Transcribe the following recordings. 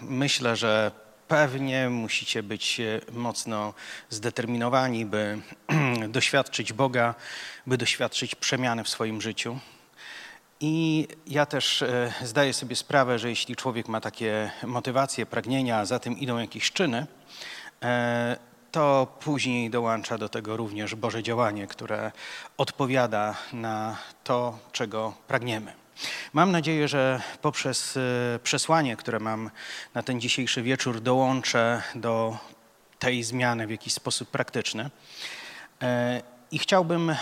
myślę, że pewnie musicie być e, mocno zdeterminowani, by doświadczyć Boga, by doświadczyć przemiany w swoim życiu. I ja też e, zdaję sobie sprawę, że jeśli człowiek ma takie motywacje, pragnienia, a za tym idą jakieś czyny, e, to później dołącza do tego również Boże działanie, które odpowiada na to, czego pragniemy. Mam nadzieję, że poprzez e, przesłanie, które mam na ten dzisiejszy wieczór, dołączę do tej zmiany w jakiś sposób praktyczny. I chciałbym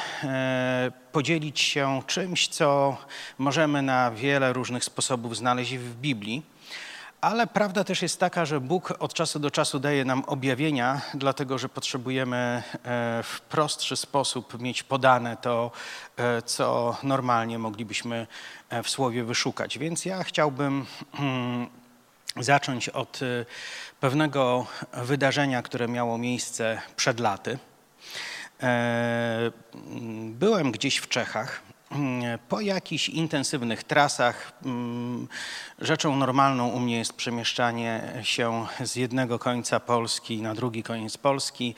podzielić się czymś, co możemy na wiele różnych sposobów znaleźć w Biblii. Ale prawda też jest taka, że Bóg od czasu do czasu daje nam objawienia, dlatego że potrzebujemy e, w prostszy sposób mieć podane to, e, co normalnie moglibyśmy e, w słowie wyszukać. Więc ja chciałbym mm, zacząć od pewnego wydarzenia, które miało miejsce przed laty. Byłem gdzieś w Czechach po jakichś intensywnych trasach mm, rzeczą normalną u mnie jest przemieszczanie się z jednego końca Polski na drugi koniec Polski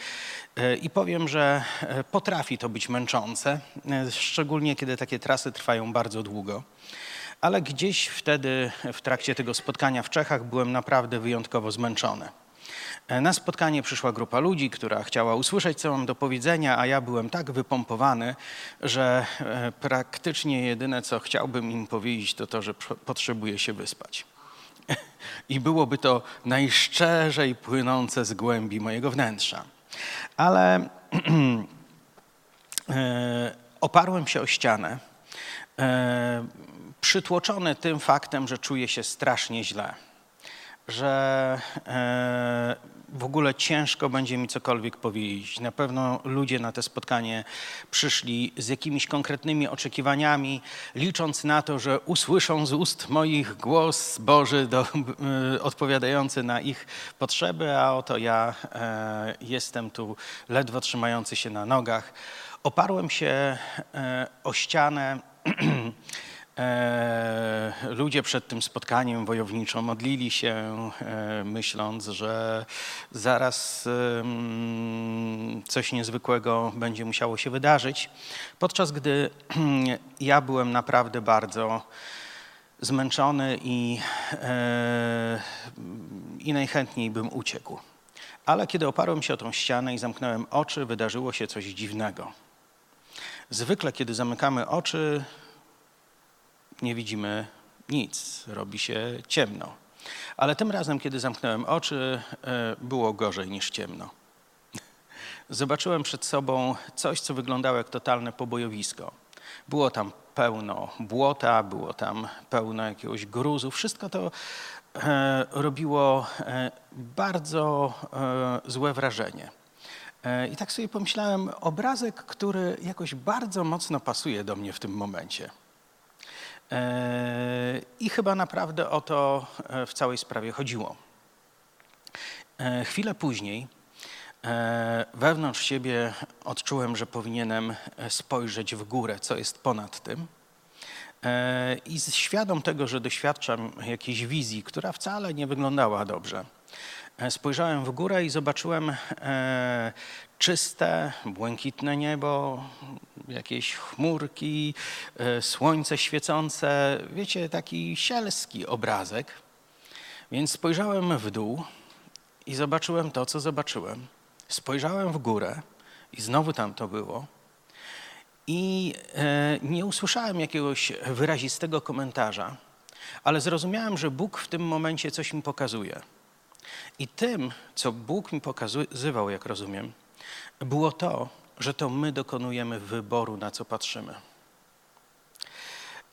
e, i powiem, że e, potrafi to być męczące, e, szczególnie kiedy takie trasy trwają bardzo długo. Ale gdzieś wtedy w trakcie tego spotkania w Czechach byłem naprawdę wyjątkowo zmęczony. E, na spotkanie przyszła grupa ludzi, która chciała usłyszeć, co mam do powiedzenia, a ja byłem tak wypompowany, że e, praktycznie jedyne, co chciałbym im powiedzieć, to to, że potrzebuję się wyspać. I byłoby to najszczerzej płynące z głębi mojego wnętrza. Ale e, oparłem się o ścianę, przytłoczony tym faktem, że czuję się strasznie źle że e, w ogóle ciężko będzie mi cokolwiek powiedzieć. Na pewno ludzie na to spotkanie przyszli z jakimiś konkretnymi oczekiwaniami, licząc na to, że usłyszą z ust moich głos Boży do, e, odpowiadający na ich potrzeby, a oto ja e, jestem tu ledwo trzymający się na nogach. Oparłem się o ścianę E, ludzie przed tym spotkaniem wojowniczym modlili się, e, myśląc, że zaraz coś niezwykłego będzie musiało się wydarzyć, podczas gdy ja byłem naprawdę bardzo zmęczony i, e, i najchętniej bym uciekł. Ale kiedy oparłem się o tą ścianę i zamknąłem oczy, wydarzyło się coś dziwnego. Zwykle, kiedy zamykamy oczy, nie widzimy nic, robi się ciemno. Ale tym razem, kiedy zamknąłem oczy, e, było gorzej niż ciemno. Zobaczyłem przed sobą coś, co wyglądało jak totalne pobojowisko. Było tam pełno błota, było tam pełno jakiegoś gruzu. Wszystko to e, robiło e, bardzo złe wrażenie. I tak sobie pomyślałem, obrazek, który jakoś bardzo mocno pasuje do mnie w tym momencie. E, I chyba naprawdę o to e, w całej sprawie chodziło. E, chwilę później wewnątrz siebie odczułem, że powinienem spojrzeć w górę, co jest ponad tym. I świadom tego, że doświadczam jakiejś wizji, która wcale nie wyglądała dobrze. Spojrzałem w górę i zobaczyłem czyste, błękitne niebo, jakieś chmurki, e, słońce świecące, wiecie, taki sielski obrazek. Więc spojrzałem w dół i zobaczyłem to, co zobaczyłem. Spojrzałem w górę i znowu tam to było. I e, nie usłyszałem jakiegoś wyrazistego komentarza, ale zrozumiałem, że Bóg w tym momencie coś mi pokazuje. I tym, co Bóg mi pokazywał, jak rozumiem, było to, że to my dokonujemy wyboru, na co patrzymy.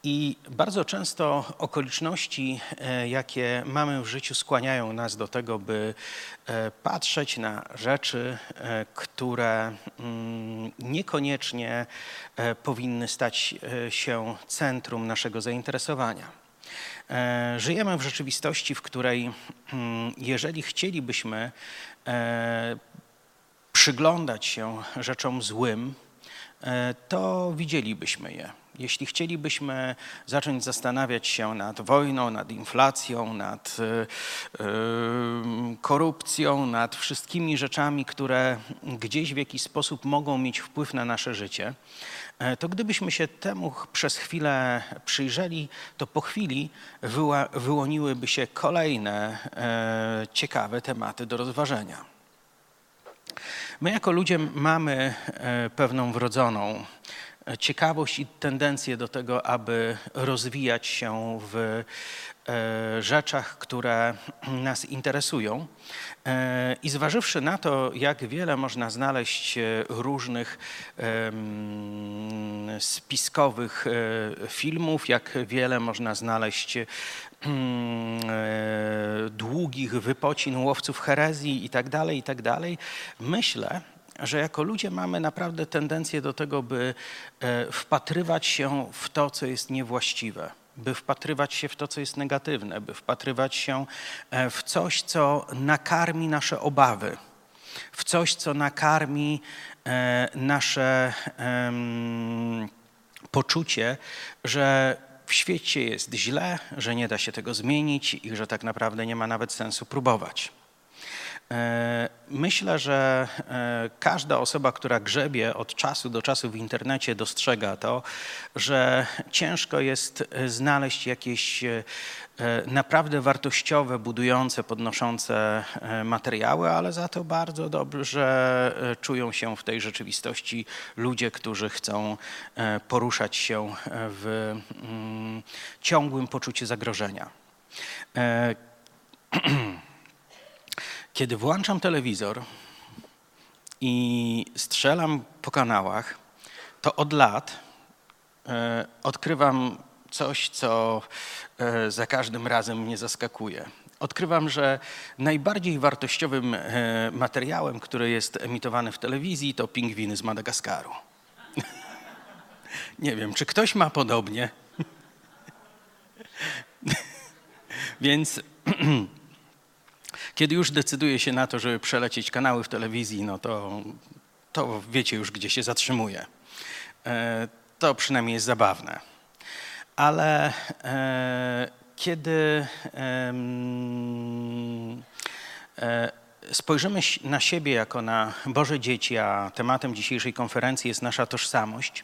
I bardzo często okoliczności, e, jakie mamy w życiu, skłaniają nas do tego, by e, patrzeć na rzeczy, e, które mm, niekoniecznie powinny stać się centrum naszego zainteresowania. Żyjemy w rzeczywistości, w której, mm, jeżeli chcielibyśmy przyglądać się rzeczom złym, e, to widzielibyśmy je. jeśli chcielibyśmy zacząć zastanawiać się nad wojną, nad inflacją, nad korupcją, nad wszystkimi rzeczami, które gdzieś w jakiś sposób mogą mieć wpływ na nasze życie, e, to gdybyśmy się temu przez chwilę przyjrzeli, to po chwili wyła, wyłoniłyby się kolejne e, ciekawe tematy do rozważenia. My jako ludzie mamy e, pewną wrodzoną ciekawość i tendencję do tego, aby rozwijać się w e, rzeczach, które nas interesują. E, I zważywszy na to, jak wiele można znaleźć e, różnych spiskowych filmów, jak wiele można znaleźć długich wypocin łowców herezji tak tak dalej, myślę, że jako ludzie mamy naprawdę tendencję do tego, by e, wpatrywać się w to, co jest niewłaściwe, by wpatrywać się w to, co jest negatywne, by wpatrywać się e, w coś, co nakarmi nasze obawy, w coś, co nakarmi e, nasze poczucie, że w świecie jest źle, że nie da się tego zmienić i że tak naprawdę nie ma nawet sensu próbować. E, myślę, że e, każda osoba, która grzebie od czasu do czasu w internecie, dostrzega to, że ciężko jest e, znaleźć jakieś naprawdę wartościowe, budujące, podnoszące materiały, ale za to bardzo dobrze czują się w tej rzeczywistości ludzie, którzy chcą poruszać się w mm, ciągłym poczuciu zagrożenia. Kiedy włączam telewizor i strzelam po kanałach, to od lat e, odkrywam coś, co e, za każdym razem mnie zaskakuje. Odkrywam, że najbardziej wartościowym e, materiałem, który jest emitowany w telewizji, to pingwiny z Madagaskaru. Nie wiem, czy ktoś ma podobnie. Więc Kiedy już decyduje się na to, żeby przelecieć kanały w telewizji, no to, to wiecie już, gdzie się zatrzymuje. E, to przynajmniej jest zabawne. Ale e, kiedy e, spojrzymy na siebie jako na Boże dzieci, a tematem dzisiejszej konferencji jest nasza tożsamość,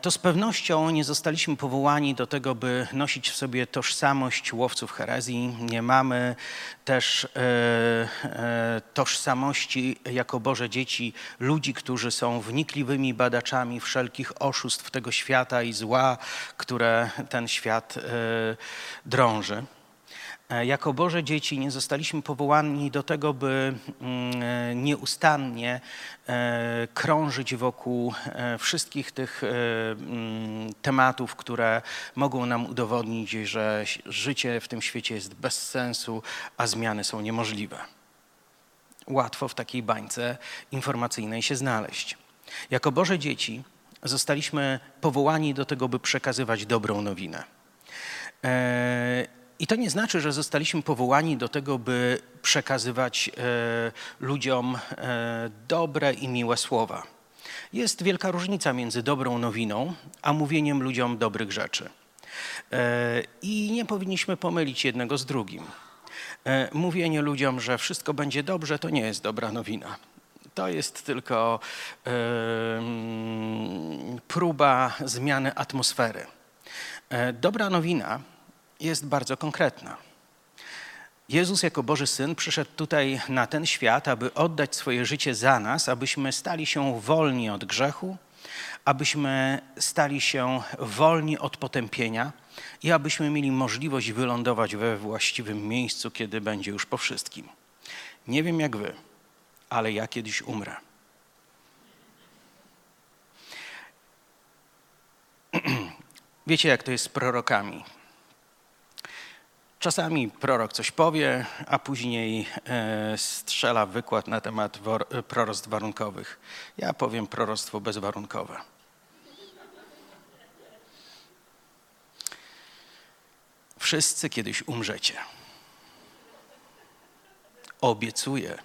to z pewnością nie zostaliśmy powołani do tego, by nosić w sobie tożsamość łowców herezji. Nie mamy też e, e, tożsamości jako Boże dzieci ludzi, którzy są wnikliwymi badaczami wszelkich oszustw tego świata i zła, które ten świat drąży. E, jako Boże dzieci nie zostaliśmy powołani do tego, by mm, e, nieustannie e, krążyć wokół wszystkich tych mm, tematów, które mogą nam udowodnić, że życie w tym świecie jest bez sensu, a zmiany są niemożliwe. Łatwo w takiej bańce informacyjnej się znaleźć. Jako Boże dzieci zostaliśmy powołani do tego, by przekazywać dobrą nowinę. I to nie znaczy, że zostaliśmy powołani do tego, by przekazywać e, ludziom e, dobre i miłe słowa. Jest wielka różnica między dobrą nowiną, a mówieniem ludziom dobrych rzeczy. E, I nie powinniśmy pomylić jednego z drugim. Mówienie ludziom, że wszystko będzie dobrze, to nie jest dobra nowina. To jest tylko próba zmiany atmosfery. Dobra nowina jest bardzo konkretna. Jezus jako Boży Syn przyszedł tutaj na ten świat, aby oddać swoje życie za nas, abyśmy stali się wolni od grzechu, abyśmy stali się wolni od potępienia i abyśmy mieli możliwość wylądować we właściwym miejscu, kiedy będzie już po wszystkim. Nie wiem jak wy, ale ja kiedyś umrę. Wiecie, jak to jest z prorokami. Czasami prorok coś powie, a później e, strzela wykład na temat proroctw warunkowych. Ja powiem proroctwo bezwarunkowe. Wszyscy kiedyś umrzecie. Obiecuję.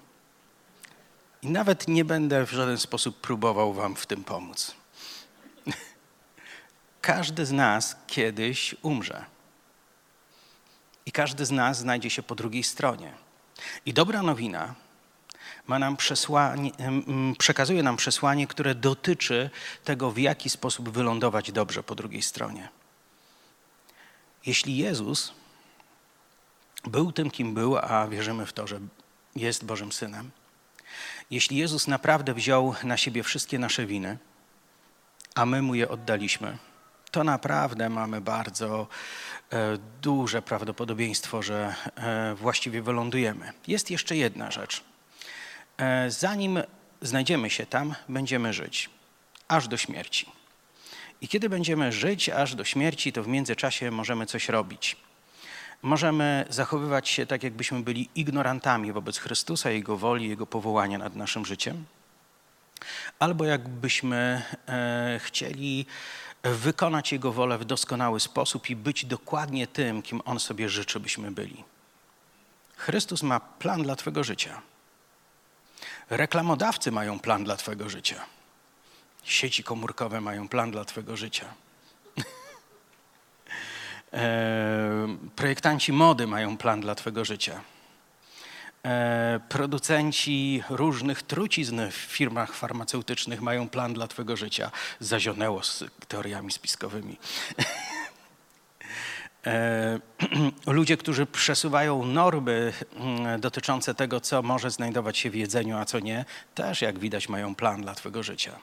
I nawet nie będę w żaden sposób próbował Wam w tym pomóc. każdy z nas kiedyś umrze. I każdy z nas znajdzie się po drugiej stronie. I dobra nowina ma nam przekazuje nam przesłanie, które dotyczy tego, w jaki sposób wylądować dobrze po drugiej stronie. Jeśli Jezus był tym, kim był, a wierzymy w to, że jest Bożym Synem, jeśli Jezus naprawdę wziął na siebie wszystkie nasze winy, a my mu je oddaliśmy, to naprawdę mamy bardzo e, duże prawdopodobieństwo, że e, właściwie wylądujemy. Jest jeszcze jedna rzecz. E, zanim znajdziemy się tam, będziemy żyć, aż do śmierci. I kiedy będziemy żyć aż do śmierci, to w międzyczasie możemy coś robić. Możemy zachowywać się tak, jakbyśmy byli ignorantami wobec Chrystusa, Jego woli, Jego powołania nad naszym życiem. Albo jakbyśmy chcieli wykonać Jego wolę w doskonały sposób i być dokładnie tym, kim On sobie życzy, byśmy byli. Chrystus ma plan dla Twojego życia. Reklamodawcy mają plan dla Twojego życia. Sieci komórkowe mają plan dla Twojego życia. E, projektanci mody mają plan dla Twojego życia. E, producenci różnych trucizn w firmach farmaceutycznych mają plan dla Twojego życia. Zazionęło z teoriami spiskowymi. E, ludzie, którzy przesuwają normy mm, dotyczące tego, co może znajdować się w jedzeniu, a co nie, też, jak widać, mają plan dla Twojego życia.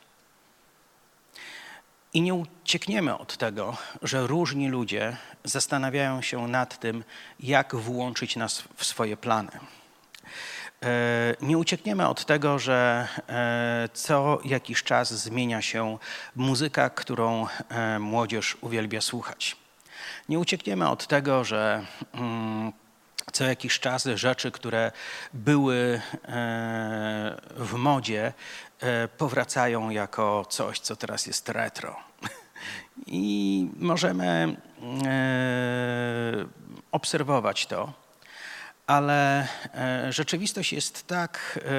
I nie uciekniemy od tego, że różni ludzie zastanawiają się nad tym, jak włączyć nas w swoje plany. E, nie uciekniemy od tego, że e, co jakiś czas zmienia się muzyka, którą e, młodzież uwielbia słuchać. Nie uciekniemy od tego, że mm, co jakiś czas rzeczy, które były w modzie, powracają jako coś, co teraz jest retro. I możemy obserwować to ale e, rzeczywistość jest tak e,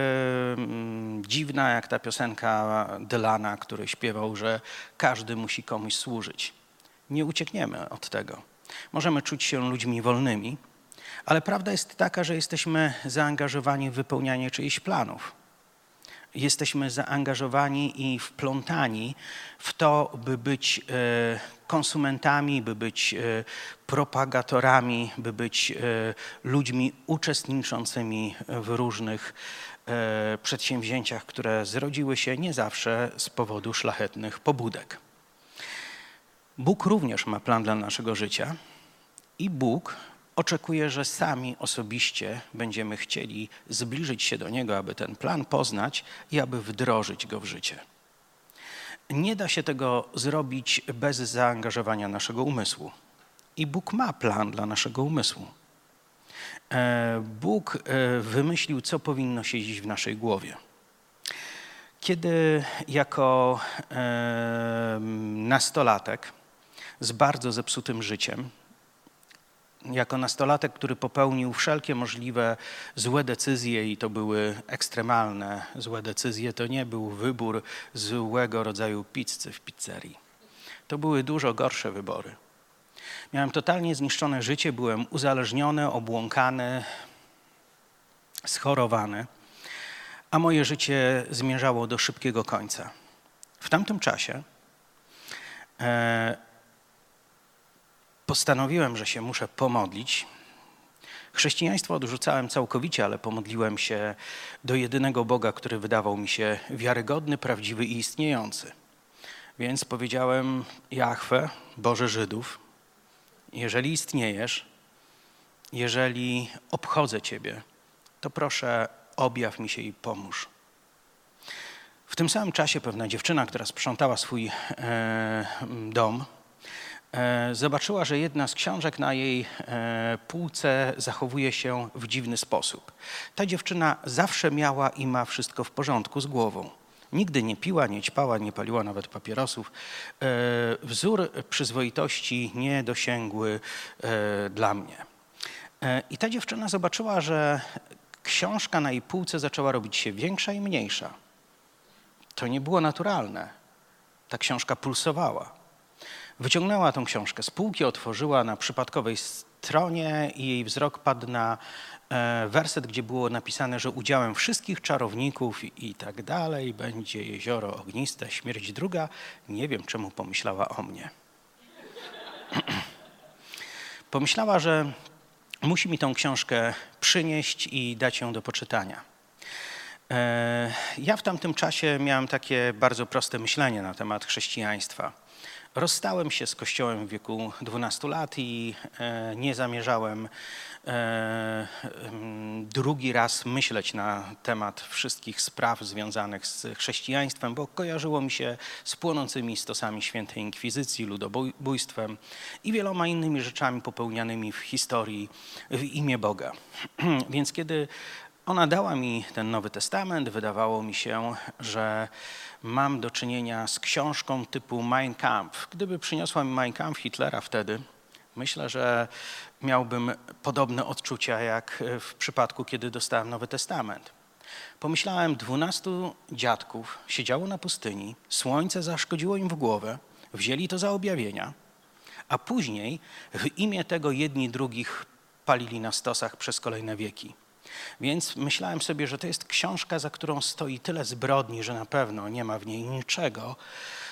dziwna, jak ta piosenka Dylana, który śpiewał, że każdy musi komuś służyć. Nie uciekniemy od tego. Możemy czuć się ludźmi wolnymi, ale prawda jest taka, że jesteśmy zaangażowani w wypełnianie czyichś planów jesteśmy zaangażowani i wplątani w to, by być e, konsumentami, by być e, propagatorami, by być e, ludźmi uczestniczącymi w różnych przedsięwzięciach, które zrodziły się nie zawsze z powodu szlachetnych pobudek. Bóg również ma plan dla naszego życia i Bóg oczekuję, że sami osobiście będziemy chcieli zbliżyć się do Niego, aby ten plan poznać i aby wdrożyć go w życie. Nie da się tego zrobić bez zaangażowania naszego umysłu. I Bóg ma plan dla naszego umysłu. E, Bóg e, wymyślił, co powinno siedzieć w naszej głowie. Kiedy jako nastolatek z bardzo zepsutym życiem jako nastolatek, który popełnił wszelkie możliwe złe decyzje i to były ekstremalne złe decyzje, to nie był wybór złego rodzaju pizzy w pizzerii. To były dużo gorsze wybory. Miałem totalnie zniszczone życie, byłem uzależniony, obłąkany, schorowany, a moje życie zmierzało do szybkiego końca. W tamtym czasie e, postanowiłem, że się muszę pomodlić. Chrześcijaństwo odrzucałem całkowicie, ale pomodliłem się do jedynego Boga, który wydawał mi się wiarygodny, prawdziwy i istniejący. Więc powiedziałem: Jahwe, Boże Żydów, jeżeli istniejesz, jeżeli obchodzę Ciebie, to proszę objaw mi się i pomóż. W tym samym czasie pewna dziewczyna, która sprzątała swój e, dom, zobaczyła, że jedna z książek na jej e, półce zachowuje się w dziwny sposób. Ta dziewczyna zawsze miała i ma wszystko w porządku z głową. Nigdy nie piła, nie ćpała, nie paliła nawet papierosów. E, wzór przyzwoitości niedosięgły dla mnie. I ta dziewczyna zobaczyła, że książka na jej półce zaczęła robić się większa i mniejsza. To nie było naturalne. Ta książka pulsowała. Wyciągnęła tą książkę z półki, otworzyła na przypadkowej stronie i jej wzrok padł na e, werset, gdzie było napisane, że udziałem wszystkich czarowników i, tak dalej będzie jezioro ogniste, śmierć druga. Nie wiem, czemu pomyślała o mnie. Pomyślała, że musi mi tą książkę przynieść i dać ją do poczytania. E, ja w tamtym czasie miałem takie bardzo proste myślenie na temat chrześcijaństwa. Rozstałem się z Kościołem w wieku 12 lat i e, nie zamierzałem e, drugi raz myśleć na temat wszystkich spraw związanych z chrześcijaństwem, bo kojarzyło mi się z płonącymi stosami świętej inkwizycji, ludobójstwem i wieloma innymi rzeczami popełnianymi w historii w imię Boga. Więc kiedy ona dała mi ten Nowy Testament, wydawało mi się, że mam do czynienia z książką typu Mein Kampf. Gdyby przyniosła mi Mein Kampf Hitlera wtedy, myślę, że miałbym podobne odczucia jak w przypadku, kiedy dostałem Nowy Testament. Pomyślałem, dwunastu dziadków siedziało na pustyni, słońce zaszkodziło im w głowę, wzięli to za objawienia, a później w imię tego jedni drugich palili na stosach przez kolejne wieki. Więc myślałem sobie, że to jest książka, za którą stoi tyle zbrodni, że na pewno nie ma w niej niczego,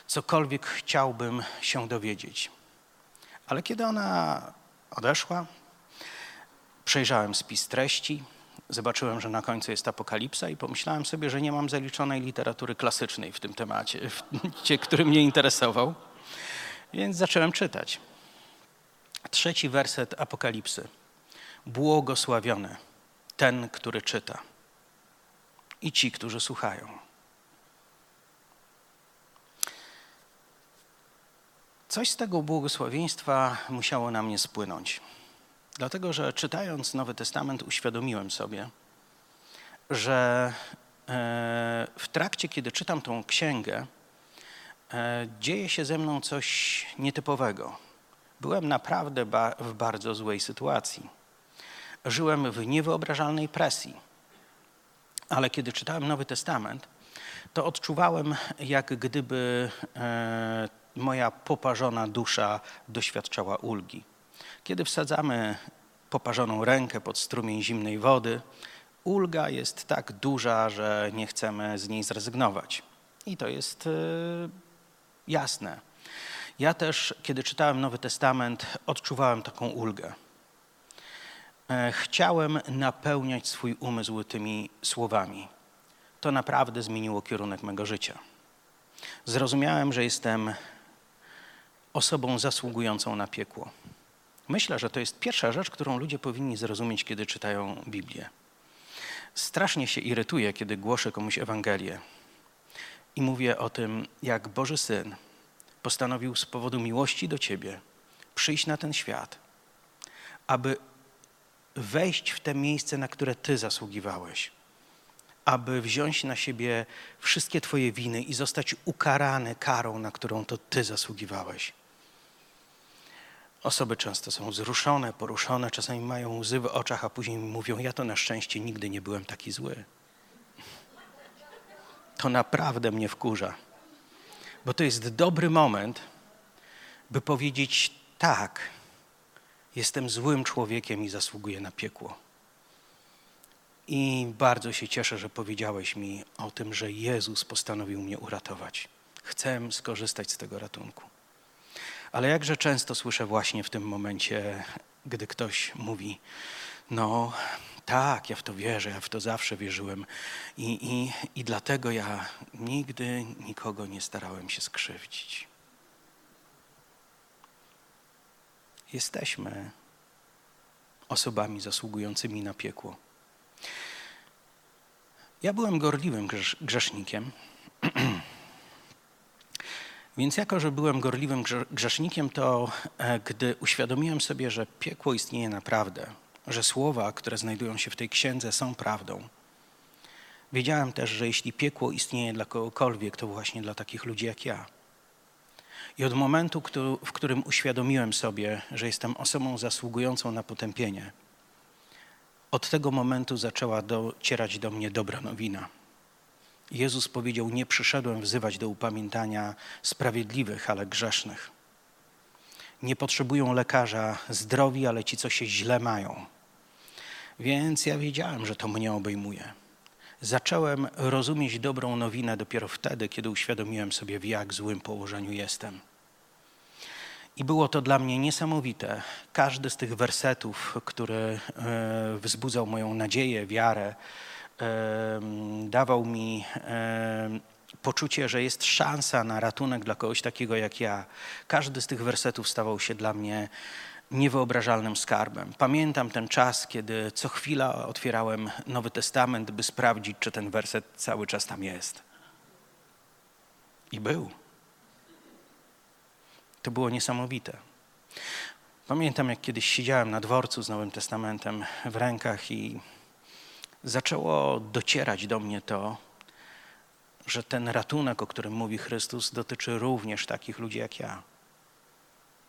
cokolwiek chciałbym się dowiedzieć. Ale kiedy ona odeszła, przejrzałem spis treści, zobaczyłem, że na końcu jest apokalipsa i pomyślałem sobie, że nie mam zaliczonej literatury klasycznej w tym temacie, który mnie interesował. Więc zacząłem czytać. Trzeci werset apokalipsy. Błogosławiony ten, który czyta i ci, którzy słuchają. Coś z tego błogosławieństwa musiało na mnie spłynąć. Dlatego, że czytając Nowy Testament uświadomiłem sobie, że e, w trakcie, kiedy czytam tą księgę, e, dzieje się ze mną coś nietypowego. Byłem naprawdę w bardzo złej sytuacji żyłem w niewyobrażalnej presji. Ale kiedy czytałem Nowy Testament, to odczuwałem, jak gdyby e, moja poparzona dusza doświadczała ulgi. Kiedy wsadzamy poparzoną rękę pod strumień zimnej wody, ulga jest tak duża, że nie chcemy z niej zrezygnować. I to jest e, jasne. Ja też, kiedy czytałem Nowy Testament, odczuwałem taką ulgę. E, chciałem napełniać swój umysł tymi słowami. To naprawdę zmieniło kierunek mego życia. Zrozumiałem, że jestem osobą zasługującą na piekło. Myślę, że to jest pierwsza rzecz, którą ludzie powinni zrozumieć, kiedy czytają Biblię. Strasznie się irytuję, kiedy głoszę komuś Ewangelię i mówię o tym, jak Boży Syn postanowił z powodu miłości do Ciebie przyjść na ten świat, aby wejść w te miejsce, na które Ty zasługiwałeś, aby wziąć na siebie wszystkie Twoje winy i zostać ukarany karą, na którą to Ty zasługiwałeś. Osoby często są wzruszone, poruszone, czasami mają łzy w oczach, a później mówią: Ja to na szczęście nigdy nie byłem taki zły. To naprawdę mnie wkurza, bo to jest dobry moment, by powiedzieć tak Jestem złym człowiekiem i zasługuję na piekło. I bardzo się cieszę, że powiedziałeś mi o tym, że Jezus postanowił mnie uratować. Chcę skorzystać z tego ratunku. Ale jakże często słyszę właśnie w tym momencie, gdy ktoś mówi: No, tak, ja w to wierzę, ja w to zawsze wierzyłem, i, i, i dlatego ja nigdy nikogo nie starałem się skrzywdzić. Jesteśmy osobami zasługującymi na piekło. Ja byłem gorliwym grzesznikiem, więc jako, że byłem gorliwym grzesznikiem, to e, gdy uświadomiłem sobie, że piekło istnieje naprawdę, że słowa, które znajdują się w tej księdze, są prawdą, wiedziałem też, że jeśli piekło istnieje dla kogokolwiek, to właśnie dla takich ludzi jak ja. I od momentu, w którym uświadomiłem sobie, że jestem osobą zasługującą na potępienie, od tego momentu zaczęła docierać do mnie dobra nowina. Jezus powiedział: Nie przyszedłem wzywać do upamiętania sprawiedliwych, ale grzesznych. Nie potrzebują lekarza zdrowi, ale ci, co się źle mają. Więc ja wiedziałem, że to mnie obejmuje. Zacząłem rozumieć dobrą nowinę dopiero wtedy, kiedy uświadomiłem sobie, w jak złym położeniu jestem. I było to dla mnie niesamowite. Każdy z tych wersetów, który e, wzbudzał moją nadzieję, wiarę, e, dawał mi e, poczucie, że jest szansa na ratunek dla kogoś takiego jak ja. Każdy z tych wersetów stawał się dla mnie niewyobrażalnym skarbem. Pamiętam ten czas, kiedy co chwila otwierałem Nowy Testament, by sprawdzić, czy ten werset cały czas tam jest. I był. To było niesamowite. Pamiętam, jak kiedyś siedziałem na dworcu z Nowym Testamentem w rękach i zaczęło docierać do mnie to, że ten ratunek, o którym mówi Chrystus, dotyczy również takich ludzi jak ja.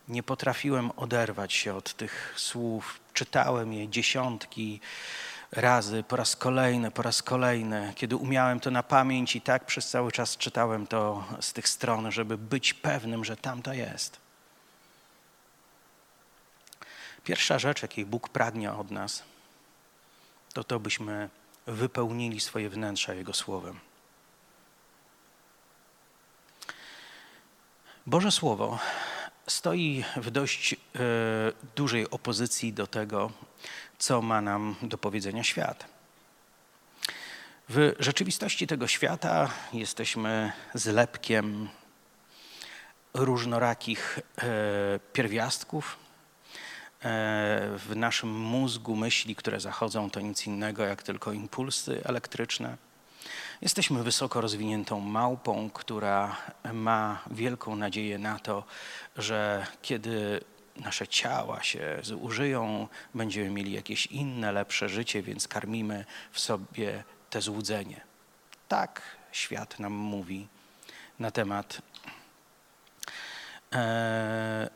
Nie potrafiłem oderwać się od tych słów. Czytałem je dziesiątki razy, po raz kolejny, po raz kolejny, kiedy umiałem to na pamięć i tak przez cały czas czytałem to z tych stron, żeby być pewnym, że tam to jest. Pierwsza rzecz, jakiej Bóg pragnie od nas, to to, byśmy wypełnili swoje wnętrza Jego Słowem. Boże Słowo stoi w dość e, dużej opozycji do tego, co ma nam do powiedzenia świat. W rzeczywistości tego świata jesteśmy zlepkiem różnorakich e, pierwiastków. E, w naszym mózgu myśli, które zachodzą, to nic innego jak tylko impulsy elektryczne. Jesteśmy wysoko rozwiniętą małpą, która ma wielką nadzieję na to, że kiedy nasze ciała się zużyją, będziemy mieli jakieś inne, lepsze życie, więc karmimy w sobie te złudzenie. Tak świat nam mówi na temat e,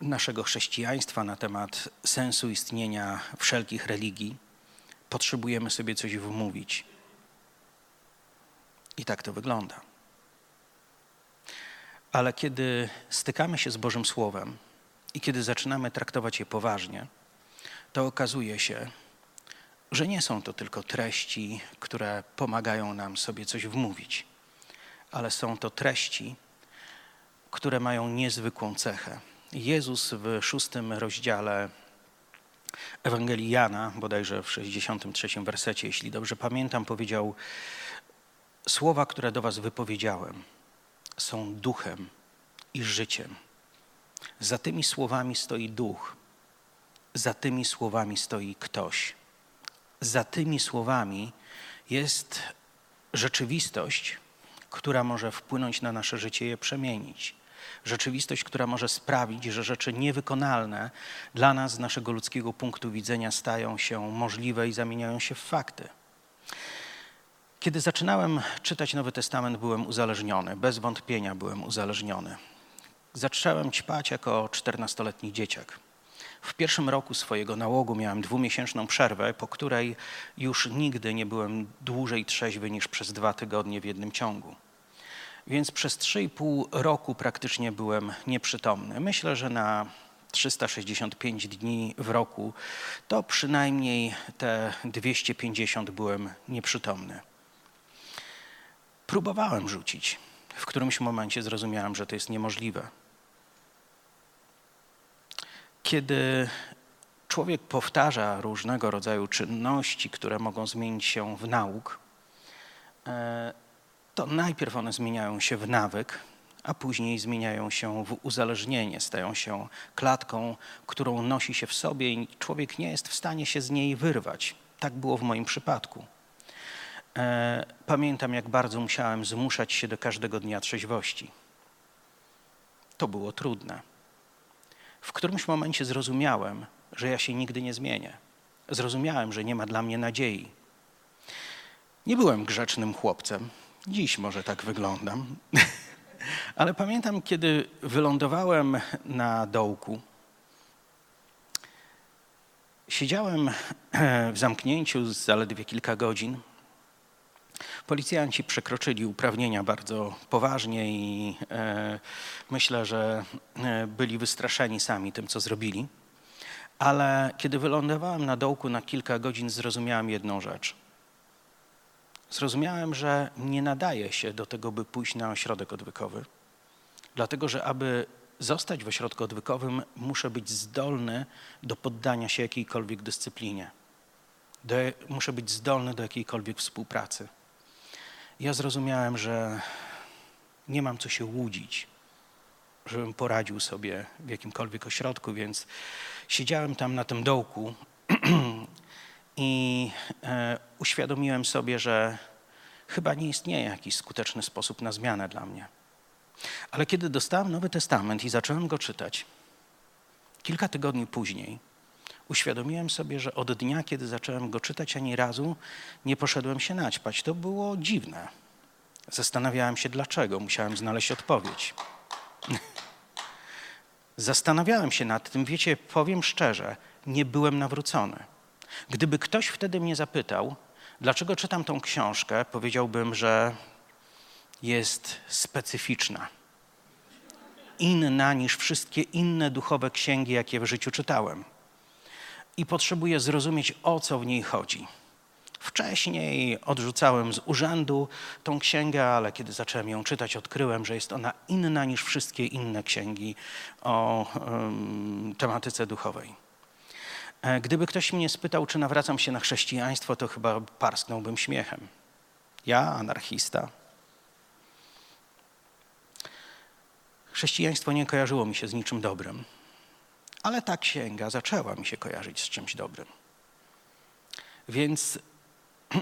naszego chrześcijaństwa, na temat sensu istnienia wszelkich religii. Potrzebujemy sobie coś wmówić. I tak to wygląda. Ale kiedy stykamy się z Bożym Słowem i kiedy zaczynamy traktować je poważnie, to okazuje się, że nie są to tylko treści, które pomagają nam sobie coś wmówić, ale są to treści, które mają niezwykłą cechę. Jezus w szóstym rozdziale Ewangelii Jana, bodajże w 63 wersecie, jeśli dobrze pamiętam, powiedział: Słowa, które do Was wypowiedziałem, są duchem i życiem. Za tymi słowami stoi duch, za tymi słowami stoi ktoś. Za tymi słowami jest rzeczywistość, która może wpłynąć na nasze życie i je przemienić. Rzeczywistość, która może sprawić, że rzeczy niewykonalne dla nas z naszego ludzkiego punktu widzenia stają się możliwe i zamieniają się w fakty. Kiedy zaczynałem czytać Nowy Testament, byłem uzależniony. Bez wątpienia byłem uzależniony. Zacząłem ćpać jako czternastoletni dzieciak. W pierwszym roku swojego nałogu miałem dwumiesięczną przerwę, po której już nigdy nie byłem dłużej trzeźwy niż przez dwa tygodnie w jednym ciągu. Więc przez trzy i pół roku praktycznie byłem nieprzytomny. Myślę, że na 365 dni w roku to przynajmniej te 250 byłem nieprzytomny. Próbowałem rzucić. W którymś momencie zrozumiałem, że to jest niemożliwe. Kiedy człowiek powtarza różnego rodzaju czynności, które mogą zmienić się w nauk, e, to najpierw one zmieniają się w nawyk, a później zmieniają się w uzależnienie, stają się klatką, którą nosi się w sobie i człowiek nie jest w stanie się z niej wyrwać. Tak było w moim przypadku. E, pamiętam, jak bardzo musiałem zmuszać się do każdego dnia trzeźwości. To było trudne. W którymś momencie zrozumiałem, że ja się nigdy nie zmienię. Zrozumiałem, że nie ma dla mnie nadziei. Nie byłem grzecznym chłopcem. Dziś może tak wyglądam. Ale pamiętam, kiedy wylądowałem na dołku, siedziałem w zamknięciu zaledwie kilka godzin Policjanci przekroczyli uprawnienia bardzo poważnie i e, myślę, że e, byli wystraszeni sami tym, co zrobili. Ale kiedy wylądowałem na dołku na kilka godzin, zrozumiałem jedną rzecz. Zrozumiałem, że nie nadaje się do tego, by pójść na ośrodek odwykowy, dlatego że aby zostać w ośrodku odwykowym, muszę być zdolny do poddania się jakiejkolwiek dyscyplinie. Do, muszę być zdolny do jakiejkolwiek współpracy. Ja zrozumiałem, że nie mam co się łudzić, żebym poradził sobie w jakimkolwiek ośrodku, więc siedziałem tam na tym dołku i e, uświadomiłem sobie, że chyba nie istnieje jakiś skuteczny sposób na zmianę dla mnie. Ale kiedy dostałem Nowy Testament i zacząłem go czytać, kilka tygodni później uświadomiłem sobie, że od dnia, kiedy zacząłem go czytać, ani razu nie poszedłem się naćpać. To było dziwne. Zastanawiałem się dlaczego, musiałem znaleźć odpowiedź. Zastanawiałem się nad tym, wiecie, powiem szczerze, nie byłem nawrócony. Gdyby ktoś wtedy mnie zapytał, dlaczego czytam tą książkę, powiedziałbym, że jest specyficzna. Inna niż wszystkie inne duchowe księgi, jakie w życiu czytałem. I potrzebuję zrozumieć, o co w niej chodzi. Wcześniej odrzucałem z urzędu tą księgę, ale kiedy zacząłem ją czytać, odkryłem, że jest ona inna niż wszystkie inne księgi o um, tematyce duchowej. E, gdyby ktoś mnie spytał, czy nawracam się na chrześcijaństwo, to chyba parsknąłbym śmiechem. Ja, anarchista. Chrześcijaństwo nie kojarzyło mi się z niczym dobrym, ale ta księga zaczęła mi się kojarzyć z czymś dobrym. Więc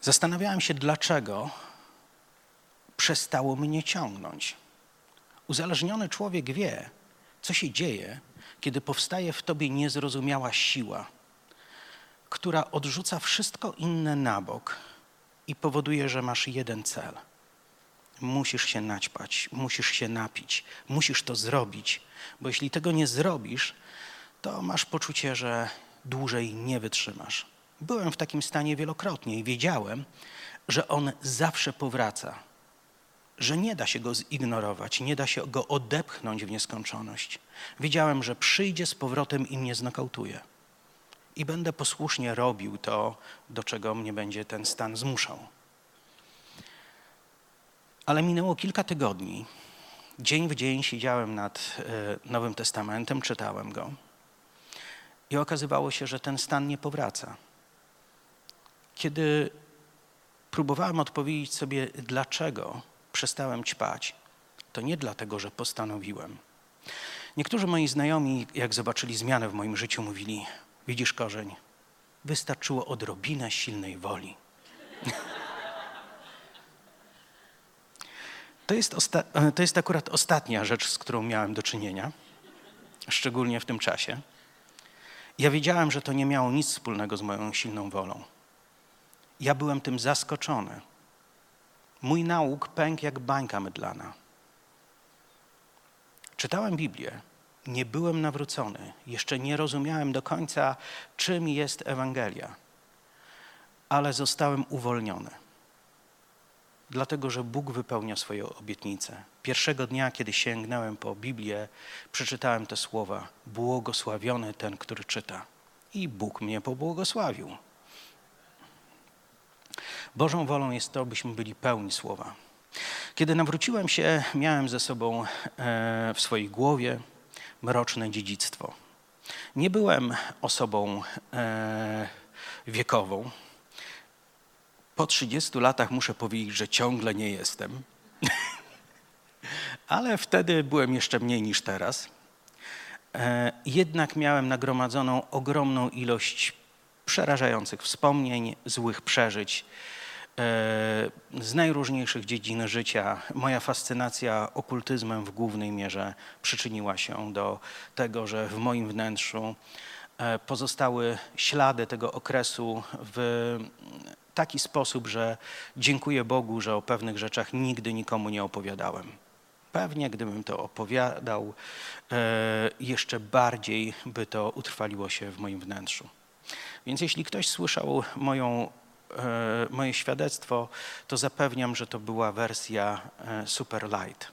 zastanawiałem się, dlaczego przestało mnie ciągnąć. Uzależniony człowiek wie, co się dzieje, kiedy powstaje w tobie niezrozumiała siła, która odrzuca wszystko inne na bok i powoduje, że masz jeden cel. Musisz się naćpać, musisz się napić, musisz to zrobić, bo jeśli tego nie zrobisz, to masz poczucie, że dłużej nie wytrzymasz. Byłem w takim stanie wielokrotnie i wiedziałem, że on zawsze powraca, że nie da się go zignorować, nie da się go odepchnąć w nieskończoność. Wiedziałem, że przyjdzie z powrotem i mnie znokautuje. I będę posłusznie robił to, do czego mnie będzie ten stan zmuszał. Ale minęło kilka tygodni. Dzień w dzień siedziałem nad e, Nowym Testamentem, czytałem go. I okazywało się, że ten stan nie powraca. Kiedy próbowałem odpowiedzieć sobie, dlaczego przestałem ćpać, to nie dlatego, że postanowiłem. Niektórzy moi znajomi, jak zobaczyli zmianę w moim życiu, mówili: Widzisz korzeń, wystarczyło odrobinę silnej woli. To jest, to jest akurat ostatnia rzecz, z którą miałem do czynienia, szczególnie w tym czasie. Ja wiedziałem, że to nie miało nic wspólnego z moją silną wolą. Ja byłem tym zaskoczony. Mój nauk pękł jak bańka mydlana. Czytałem Biblię, nie byłem nawrócony, jeszcze nie rozumiałem do końca, czym jest Ewangelia, ale zostałem uwolniony. Dlatego, że Bóg wypełnia swoje obietnice. Pierwszego dnia, kiedy sięgnąłem po Biblię, przeczytałem te słowa: Błogosławiony ten, który czyta. I Bóg mnie pobłogosławił. Bożą wolą jest to, byśmy byli pełni słowa. Kiedy nawróciłem się, miałem ze sobą e, w swojej głowie mroczne dziedzictwo. Nie byłem osobą e, wiekową. Po 30 latach muszę powiedzieć, że ciągle nie jestem. Ale wtedy byłem jeszcze mniej niż teraz. E, jednak miałem nagromadzoną ogromną ilość przerażających wspomnień, złych przeżyć e, z najróżniejszych dziedzin życia. Moja fascynacja okultyzmem w głównej mierze przyczyniła się do tego, że w moim wnętrzu e, pozostały ślady tego okresu w taki sposób, że dziękuję Bogu, że o pewnych rzeczach nigdy nikomu nie opowiadałem. Pewnie gdybym to opowiadał, e, jeszcze bardziej by to utrwaliło się w moim wnętrzu. Więc jeśli ktoś słyszał moją e, moje świadectwo, to zapewniam, że to była wersja e, super light.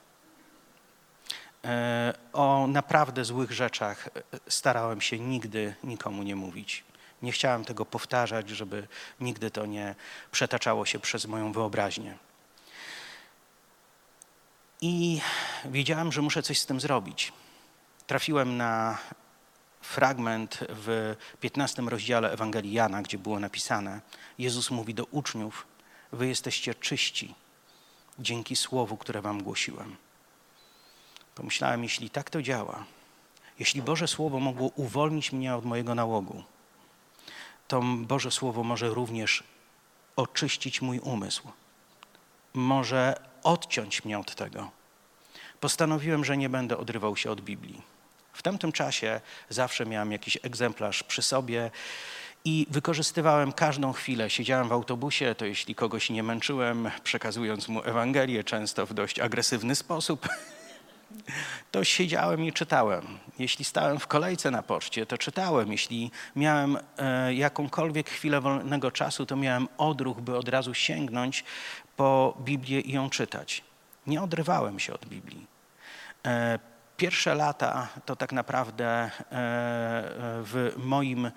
O naprawdę złych rzeczach starałem się nigdy nikomu nie mówić. Nie chciałem tego powtarzać, żeby nigdy to nie przetaczało się przez moją wyobraźnię. I wiedziałem, że muszę coś z tym zrobić. Trafiłem na fragment w 15 rozdziale Ewangelii Jana, gdzie było napisane: Jezus mówi do uczniów: Wy jesteście czyści dzięki słowu, które Wam głosiłem. Pomyślałem, jeśli tak to działa, jeśli Boże Słowo mogło uwolnić mnie od mojego nałogu, to Boże Słowo może również oczyścić mój umysł, może odciąć mnie od tego. Postanowiłem, że nie będę odrywał się od Biblii. W tamtym czasie zawsze miałem jakiś egzemplarz przy sobie i wykorzystywałem każdą chwilę. Siedziałem w autobusie, to jeśli kogoś nie męczyłem, przekazując mu Ewangelię, często w dość agresywny sposób, to siedziałem i czytałem. Jeśli stałem w kolejce na poczcie, to czytałem. Jeśli miałem e, jakąkolwiek chwilę wolnego czasu, to miałem odruch, by od razu sięgnąć po Biblię i ją czytać. Nie odrywałem się od Biblii. E, pierwsze lata to tak naprawdę e, w moim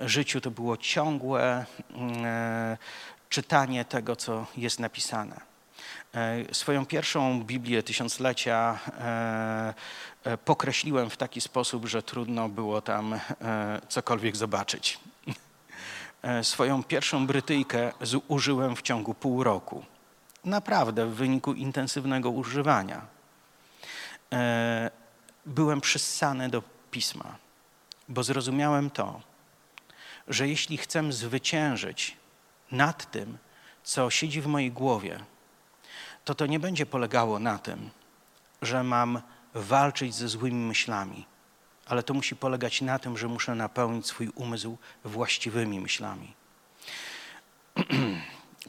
życiu to było ciągłe czytanie tego, co jest napisane. Swoją pierwszą Biblię tysiąclecia pokreśliłem w taki sposób, że trudno było tam cokolwiek zobaczyć. Swoją pierwszą Brytyjkę zużyłem w ciągu pół roku. Naprawdę w wyniku intensywnego używania. E, byłem przyssany do pisma, bo zrozumiałem to, że jeśli chcę zwyciężyć nad tym, co siedzi w mojej głowie, to to nie będzie polegało na tym, że mam walczyć ze złymi myślami, ale to musi polegać na tym, że muszę napełnić swój umysł właściwymi myślami.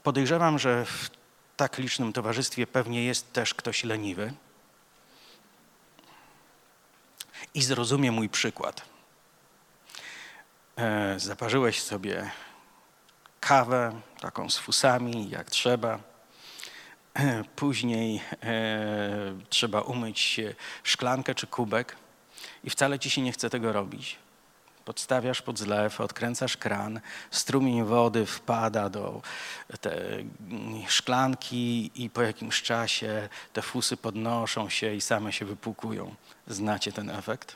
Podejrzewam, że w tak licznym towarzystwie pewnie jest też ktoś leniwy i zrozumie mój przykład. E, zaparzyłeś sobie kawę, taką z fusami, jak trzeba. E, później e, trzeba umyć szklankę czy kubek i wcale ci się nie chce tego robić. Podstawiasz pod zlew, odkręcasz kran, strumień wody wpada do szklanki i po jakimś czasie te fusy podnoszą się i same się wypłukują. Znacie ten efekt?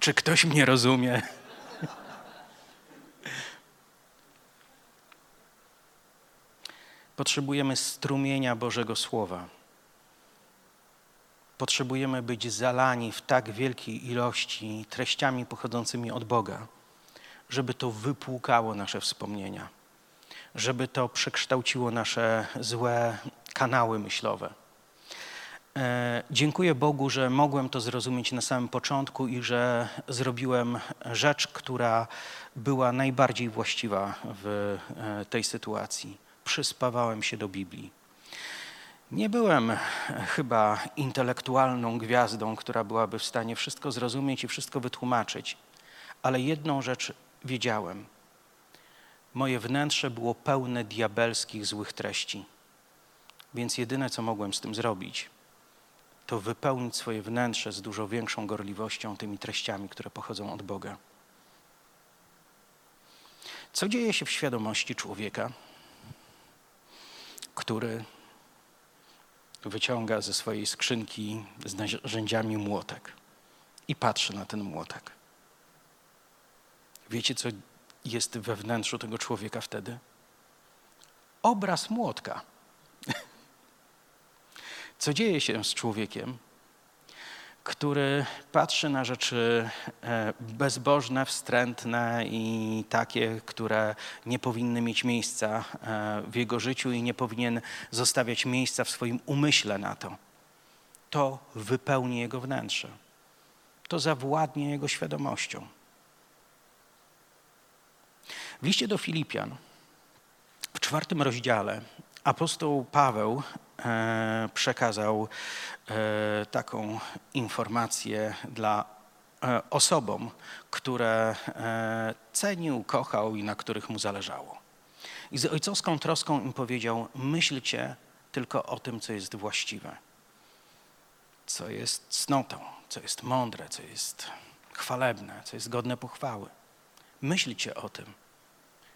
Czy ktoś mnie rozumie? Potrzebujemy strumienia Bożego Słowa potrzebujemy być zalani w tak wielkiej ilości treściami pochodzącymi od Boga, żeby to wypłukało nasze wspomnienia, żeby to przekształciło nasze złe kanały myślowe. E, dziękuję Bogu, że mogłem to zrozumieć na samym początku i że zrobiłem rzecz, która była najbardziej właściwa w e, tej sytuacji. Przyspawałem się do Biblii. Nie byłem chyba intelektualną gwiazdą, która byłaby w stanie wszystko zrozumieć i wszystko wytłumaczyć, ale jedną rzecz wiedziałem. Moje wnętrze było pełne diabelskich złych treści. Więc jedyne, co mogłem z tym zrobić, to wypełnić swoje wnętrze z dużo większą gorliwością tymi treściami, które pochodzą od Boga. Co dzieje się w świadomości człowieka, który wyciąga ze swojej skrzynki z narzędziami młotek i patrzy na ten młotek. Wiecie, co jest we wnętrzu tego człowieka wtedy? Obraz młotka. Co dzieje się z człowiekiem, który patrzy na rzeczy e, bezbożne, wstrętne i takie, które nie powinny mieć miejsca e, w jego życiu i nie powinien zostawiać miejsca w swoim umyśle na to. To wypełni jego wnętrze. To zawładnie jego świadomością. W liście do Filipian w czwartym rozdziale apostoł Paweł e, przekazał e, taką informację dla e, osobom, które cenił, kochał i na których mu zależało. I z ojcowską troską im powiedział: myślcie tylko o tym, co jest właściwe, co jest cnotą, co jest mądre, co jest chwalebne, co jest godne pochwały. Myślcie o tym.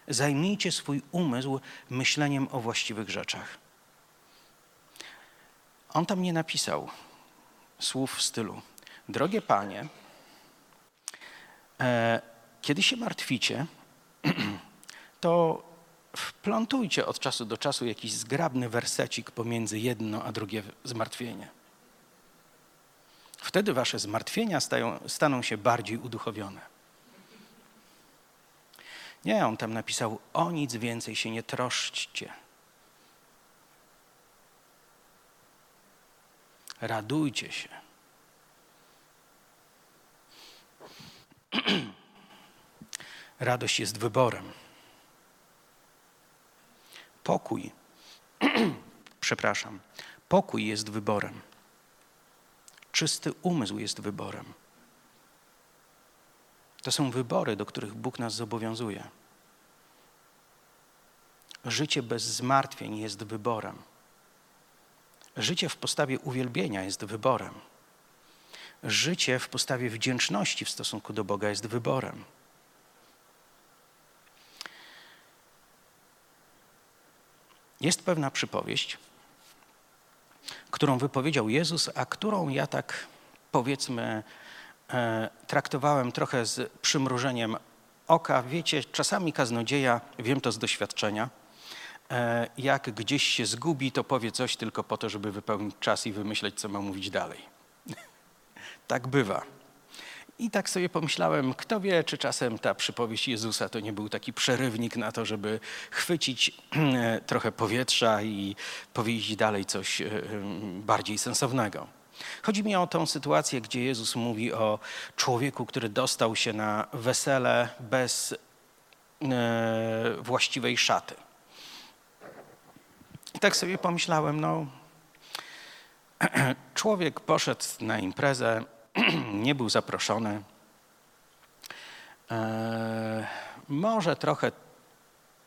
Zajmijcie swój umysł myśleniem o właściwych rzeczach. On tam nie napisał słów w stylu: Drogie panie, e, kiedy się martwicie, to wplątujcie od czasu do czasu jakiś zgrabny wersecik pomiędzy jedno a drugie zmartwienie. Wtedy wasze zmartwienia stają, staną się bardziej uduchowione. Nie, on tam napisał: O nic więcej się nie troszczcie. Radujcie się. Radość jest wyborem. Pokój, przepraszam, pokój jest wyborem. Czysty umysł jest wyborem. To są wybory, do których Bóg nas zobowiązuje. Życie bez zmartwień jest wyborem. Życie w postawie uwielbienia jest wyborem. Życie w postawie wdzięczności w stosunku do Boga jest wyborem. Jest pewna przypowieść, którą wypowiedział Jezus, a którą ja tak powiedzmy traktowałem trochę z przymrużeniem oka. Wiecie, czasami kaznodzieja, wiem to z doświadczenia, e, jak gdzieś się zgubi, to powie coś tylko po to, żeby wypełnić czas i wymyśleć, co ma mówić dalej. tak bywa. I tak sobie pomyślałem, kto wie, czy czasem ta przypowieść Jezusa to nie był taki przerywnik na to, żeby chwycić trochę powietrza i powiedzieć dalej coś e, bardziej sensownego. Chodzi mi o tą sytuację, gdzie Jezus mówi o człowieku, który dostał się na wesele bez e, właściwej szaty. I tak sobie pomyślałem, no, człowiek poszedł na imprezę, nie był zaproszony. E, może trochę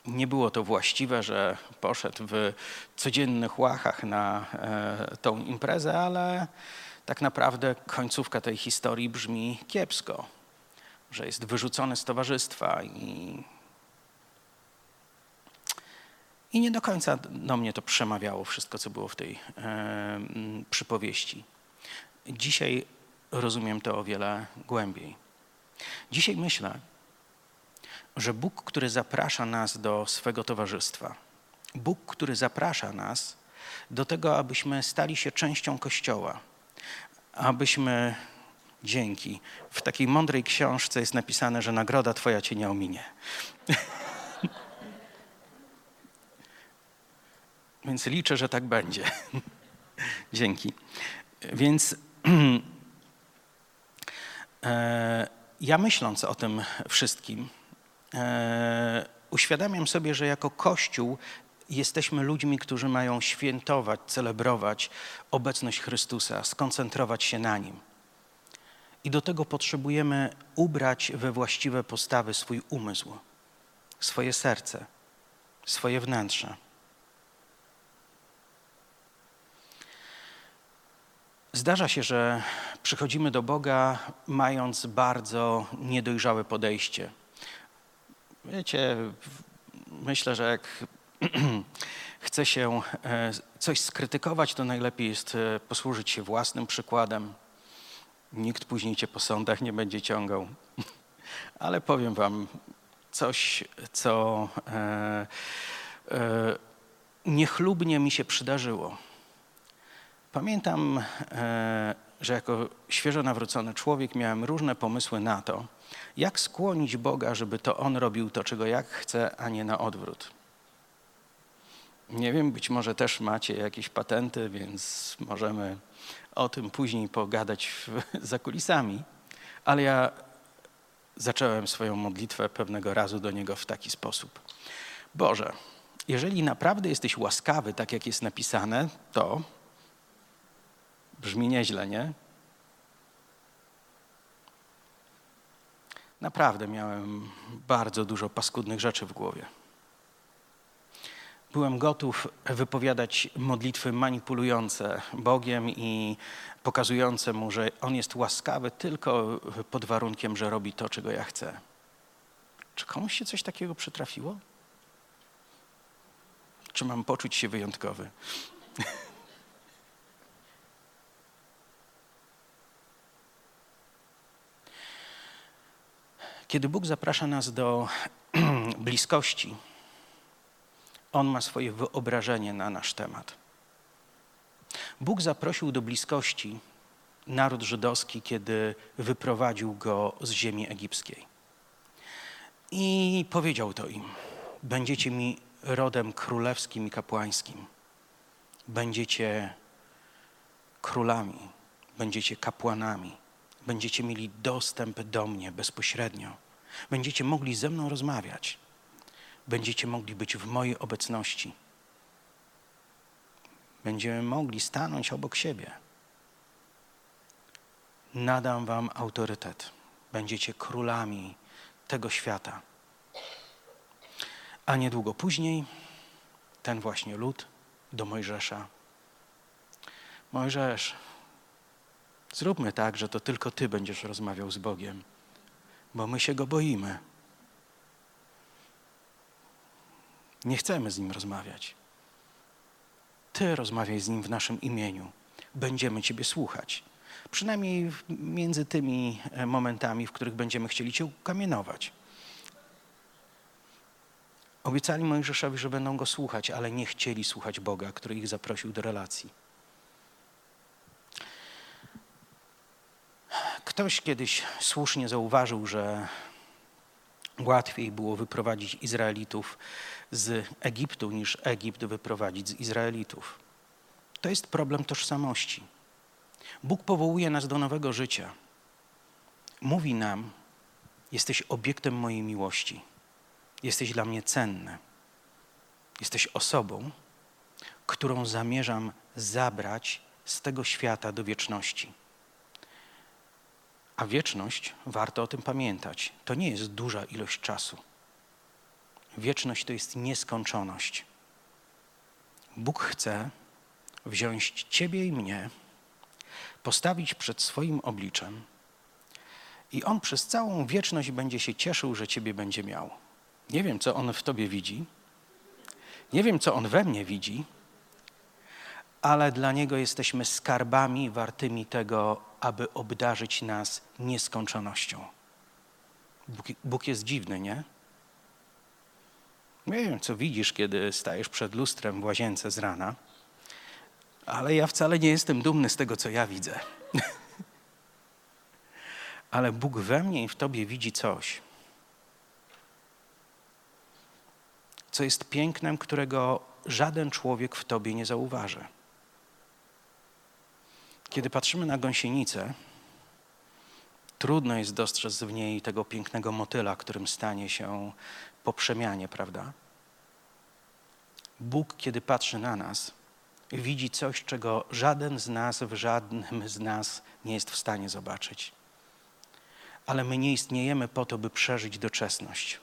nie było to właściwe, że poszedł w codziennych łachach na e, tą imprezę, ale tak naprawdę końcówka tej historii brzmi kiepsko, że jest wyrzucony z towarzystwa i, i nie do końca do mnie to przemawiało wszystko, co było w tej e, przypowieści. Dzisiaj rozumiem to o wiele głębiej. Dzisiaj myślę, że Bóg, który zaprasza nas do swego towarzystwa, Bóg, który zaprasza nas do tego, abyśmy stali się częścią Kościoła, abyśmy dzięki. W takiej mądrej książce jest napisane, że nagroda Twoja Cię nie ominie. Więc liczę, że tak będzie. Dzięki. Więc E, ja myśląc o tym wszystkim, e, uświadamiam sobie, że jako Kościół jesteśmy ludźmi, którzy mają świętować, celebrować obecność Chrystusa, skoncentrować się na Nim. I do tego potrzebujemy ubrać we właściwe postawy swój umysł, swoje serce, swoje wnętrze. Zdarza się, że przychodzimy do Boga mając bardzo niedojrzałe podejście. Wiecie, myślę, że jak chce się e, coś skrytykować, to najlepiej jest e, posłużyć się własnym przykładem. Nikt później cię po sądach nie będzie ciągał. Ale powiem wam coś, co e, e, niechlubnie mi się przydarzyło. Pamiętam, e, że jako świeżo nawrócony człowiek miałem różne pomysły na to, jak skłonić Boga, żeby to On robił to, czego jak chce, a nie na odwrót. Nie wiem, być może też macie jakieś patenty, więc możemy o tym później pogadać za kulisami, ale ja zacząłem swoją modlitwę pewnego razu do Niego w taki sposób. Boże, jeżeli naprawdę jesteś łaskawy, tak jak jest napisane, to Brzmi nieźle, nie? Naprawdę miałem bardzo dużo paskudnych rzeczy w głowie. Byłem gotów wypowiadać modlitwy manipulujące Bogiem i pokazujące mu, że On jest łaskawy tylko pod warunkiem, że robi to, czego ja chcę. Czy komuś się coś takiego przytrafiło? Czy mam poczuć się wyjątkowy? Kiedy Bóg zaprasza nas do bliskości, On ma swoje wyobrażenie na nasz temat. Bóg zaprosił do bliskości naród żydowski, kiedy wyprowadził go z ziemi egipskiej. I powiedział to im: Będziecie mi rodem królewskim i kapłańskim. Będziecie królami, będziecie kapłanami, będziecie mieli dostęp do mnie bezpośrednio. Będziecie mogli ze mną rozmawiać. Będziecie mogli być w mojej obecności. Będziemy mogli stanąć obok siebie. Nadam wam autorytet. Będziecie królami tego świata. A niedługo później ten właśnie lud do Mojżesza. Mojżesz, zróbmy tak, że to tylko Ty będziesz rozmawiał z Bogiem, bo my się Go boimy. Nie chcemy z Nim rozmawiać. Ty rozmawiaj z Nim w naszym imieniu. Będziemy Ciebie słuchać. Przynajmniej między tymi e, momentami, w których będziemy chcieli Cię ukamienować. Obiecali Mojżeszowi, że będą go słuchać, ale nie chcieli słuchać Boga, który ich zaprosił do relacji. Ktoś kiedyś słusznie zauważył, że łatwiej było wyprowadzić Izraelitów z Egiptu niż Egipt wyprowadzić z Izraelitów. To jest problem tożsamości. Bóg powołuje nas do nowego życia. Mówi nam: Jesteś obiektem mojej miłości. Jesteś dla mnie cenny. Jesteś osobą, którą zamierzam zabrać z tego świata do wieczności. A wieczność, warto o tym pamiętać, to nie jest duża ilość czasu. Wieczność to jest nieskończoność. Bóg chce wziąć Ciebie i mnie, postawić przed swoim obliczem i On przez całą wieczność będzie się cieszył, że Ciebie będzie miał. Nie wiem, co On w Tobie widzi, nie wiem, co On we mnie widzi, ale dla Niego jesteśmy skarbami wartymi tego, aby obdarzyć nas nieskończonością. Bóg, Bóg jest dziwny, nie? Nie wiem, co widzisz, kiedy stajesz przed lustrem w łazience z rana, ale ja wcale nie jestem dumny z tego, co ja widzę. ale Bóg we mnie i w Tobie widzi coś, co jest pięknem, którego żaden człowiek w Tobie nie zauważy. Kiedy patrzymy na gąsienicę, trudno jest dostrzec w niej tego pięknego motyla, którym stanie się po przemianie, prawda? Bóg, kiedy patrzy na nas, widzi coś, czego żaden z nas w żadnym z nas nie jest w stanie zobaczyć. Ale my nie istniejemy po to, by przeżyć doczesność.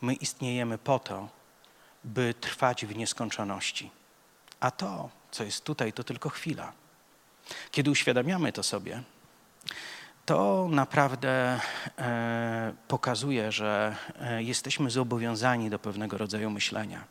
My istniejemy po to, by trwać w nieskończoności. A to, co jest tutaj, to tylko chwila. Kiedy uświadamiamy to sobie, to naprawdę e, pokazuje, że e, jesteśmy zobowiązani do pewnego rodzaju myślenia.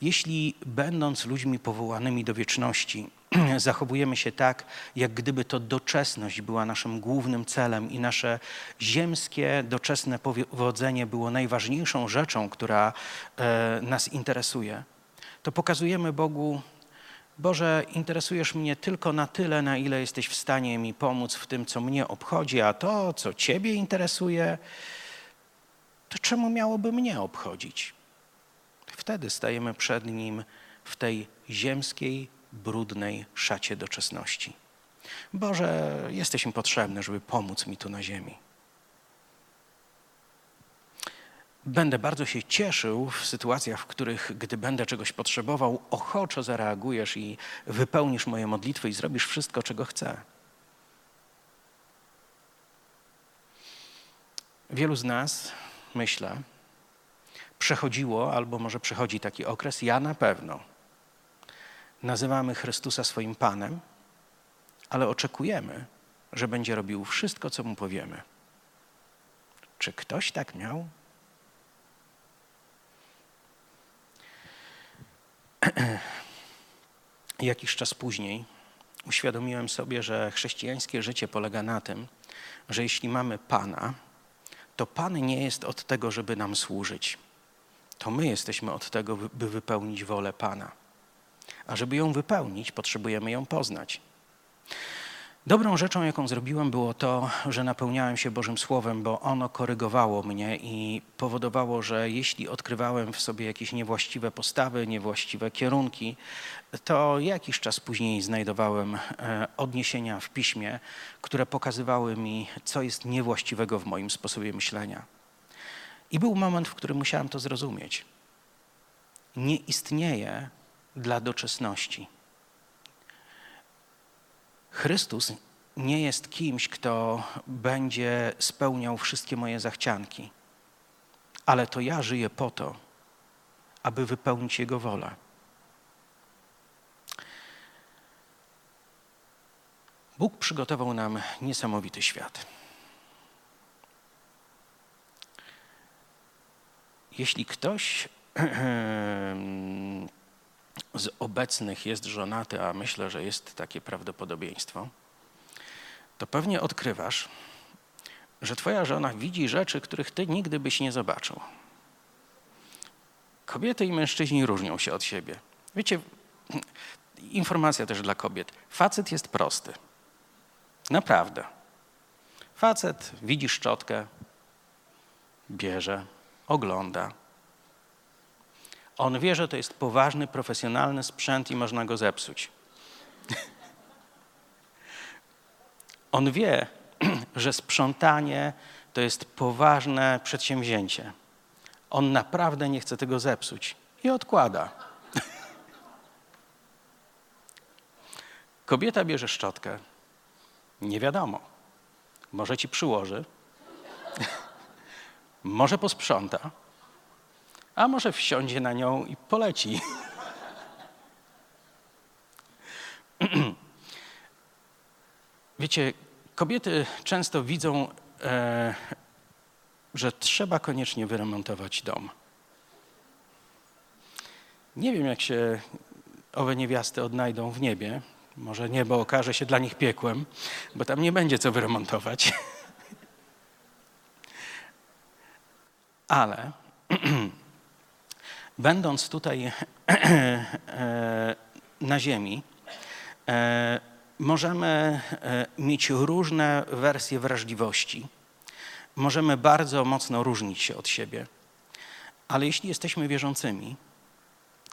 Jeśli będąc ludźmi powołanymi do wieczności, zachowujemy się tak, jak gdyby to doczesność była naszym głównym celem i nasze ziemskie, doczesne powodzenie było najważniejszą rzeczą, która e, nas interesuje, to pokazujemy Bogu, Boże, interesujesz mnie tylko na tyle, na ile jesteś w stanie mi pomóc w tym, co mnie obchodzi, a to, co Ciebie interesuje, to czemu miałoby mnie obchodzić? Wtedy stajemy przed Nim w tej ziemskiej, brudnej szacie doczesności. Boże, jesteś mi potrzebny, żeby pomóc mi tu na ziemi. Będę bardzo się cieszył w sytuacjach, w których, gdy będę czegoś potrzebował, ochoczo zareagujesz i wypełnisz moje modlitwy i zrobisz wszystko, czego chcę. wielu z nas, myślę, przechodziło albo może przechodzi taki okres, ja na pewno. Nazywamy Chrystusa swoim Panem, ale oczekujemy, że będzie robił wszystko, co mu powiemy. Czy ktoś tak miał? Jakiś czas później uświadomiłem sobie, że chrześcijańskie życie polega na tym, że jeśli mamy Pana, to Pan nie jest od tego, żeby nam służyć. To my jesteśmy od tego, by wypełnić wolę Pana. A żeby ją wypełnić, potrzebujemy ją poznać. Dobrą rzeczą, jaką zrobiłem, było to, że napełniałem się Bożym Słowem, bo ono korygowało mnie i powodowało, że jeśli odkrywałem w sobie jakieś niewłaściwe postawy, niewłaściwe kierunki, to jakiś czas później znajdowałem e, odniesienia w piśmie, które pokazywały mi, co jest niewłaściwego w moim sposobie myślenia. I był moment, w którym musiałem to zrozumieć. Nie istnieje dla doczesności Chrystus nie jest kimś, kto będzie spełniał wszystkie moje zachcianki, ale to ja żyję po to, aby wypełnić Jego wolę. Bóg przygotował nam niesamowity świat. Jeśli ktoś z obecnych jest żonaty, a myślę, że jest takie prawdopodobieństwo, to pewnie odkrywasz, że twoja żona widzi rzeczy, których ty nigdy byś nie zobaczył. Kobiety i mężczyźni różnią się od siebie. Wiecie, informacja też dla kobiet. Facet jest prosty. Naprawdę. Facet widzi szczotkę, bierze, ogląda, on wie, że to jest poważny, profesjonalny sprzęt i można go zepsuć. On wie, że sprzątanie to jest poważne przedsięwzięcie. On naprawdę nie chce tego zepsuć i odkłada. Kobieta bierze szczotkę. Nie wiadomo. Może ci przyłoży, może posprząta a może wsiądzie na nią i poleci. Wiecie, kobiety często widzą, e, że trzeba koniecznie wyremontować dom. Nie wiem, jak się owe niewiasty odnajdą w niebie. Może niebo okaże się dla nich piekłem, bo tam nie będzie co wyremontować. Ale będąc tutaj e, na Ziemi, e, możemy e, mieć różne wersje wrażliwości. Możemy bardzo mocno różnić się od siebie. Ale jeśli jesteśmy wierzącymi,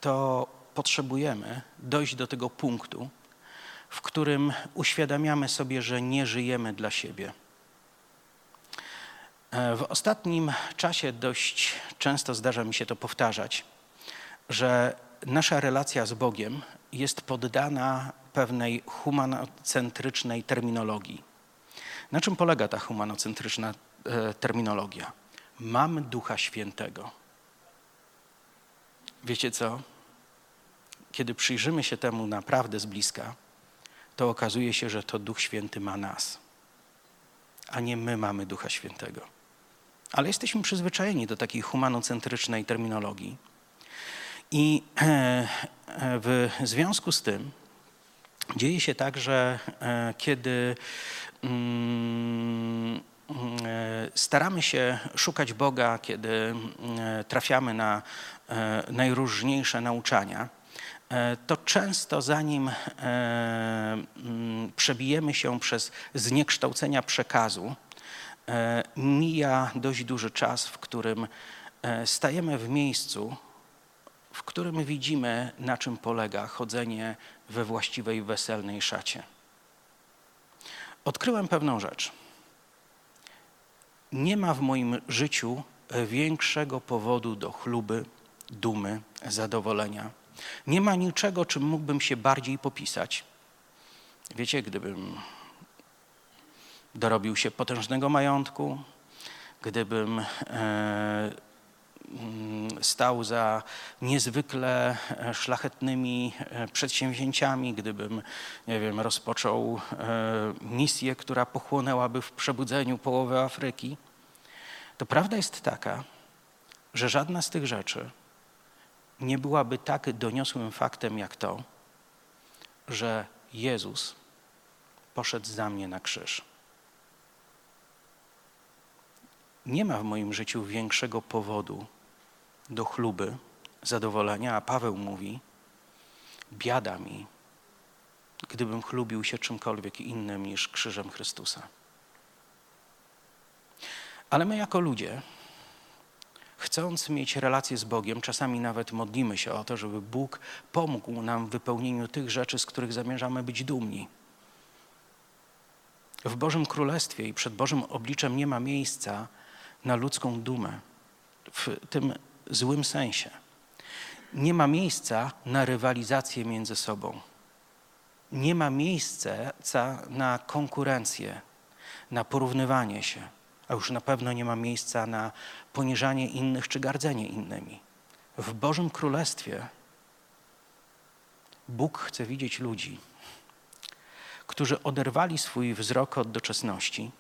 to potrzebujemy dojść do tego punktu, w którym uświadamiamy sobie, że nie żyjemy dla siebie. W ostatnim czasie dość często zdarza mi się to powtarzać że nasza relacja z Bogiem jest poddana pewnej humanocentrycznej terminologii. Na czym polega ta humanocentryczna e, terminologia? Mam Ducha Świętego. Wiecie co? Kiedy przyjrzymy się temu naprawdę z bliska, to okazuje się, że to Duch Święty ma nas, a nie my mamy Ducha Świętego. Ale jesteśmy przyzwyczajeni do takiej humanocentrycznej terminologii. I e, e, w związku z tym dzieje się tak, że e, kiedy mm, staramy się szukać Boga, kiedy trafiamy na najróżniejsze nauczania, to często zanim mm, przebijemy się przez zniekształcenia przekazu, mija dość duży czas, w którym stajemy w miejscu, w którym widzimy, na czym polega chodzenie we właściwej weselnej szacie. Odkryłem pewną rzecz. Nie ma w moim życiu większego powodu do chluby, dumy, zadowolenia. Nie ma niczego, czym mógłbym się bardziej popisać. Wiecie, gdybym dorobił się potężnego majątku, gdybym e, stał za niezwykle e, szlachetnymi e, przedsięwzięciami, gdybym, nie wiem, rozpoczął misję, która pochłonęłaby w przebudzeniu połowę Afryki, to prawda jest taka, że żadna z tych rzeczy nie byłaby tak doniosłym faktem jak to, że Jezus poszedł za mnie na krzyż. Nie ma w moim życiu większego powodu do chluby, zadowolenia, a Paweł mówi: Biada mi, gdybym chlubił się czymkolwiek innym niż krzyżem Chrystusa. Ale my, jako ludzie, chcąc mieć relację z Bogiem, czasami nawet modlimy się o to, żeby Bóg pomógł nam w wypełnieniu tych rzeczy, z których zamierzamy być dumni. W Bożym Królestwie i przed Bożym obliczem nie ma miejsca na ludzką dumę w tym złym sensie. Nie ma miejsca na rywalizację między sobą. Nie ma miejsca na konkurencję, na porównywanie się, a już na pewno nie ma miejsca na poniżanie innych czy gardzenie innymi. W Bożym Królestwie Bóg chce widzieć ludzi, którzy oderwali swój wzrok od doczesności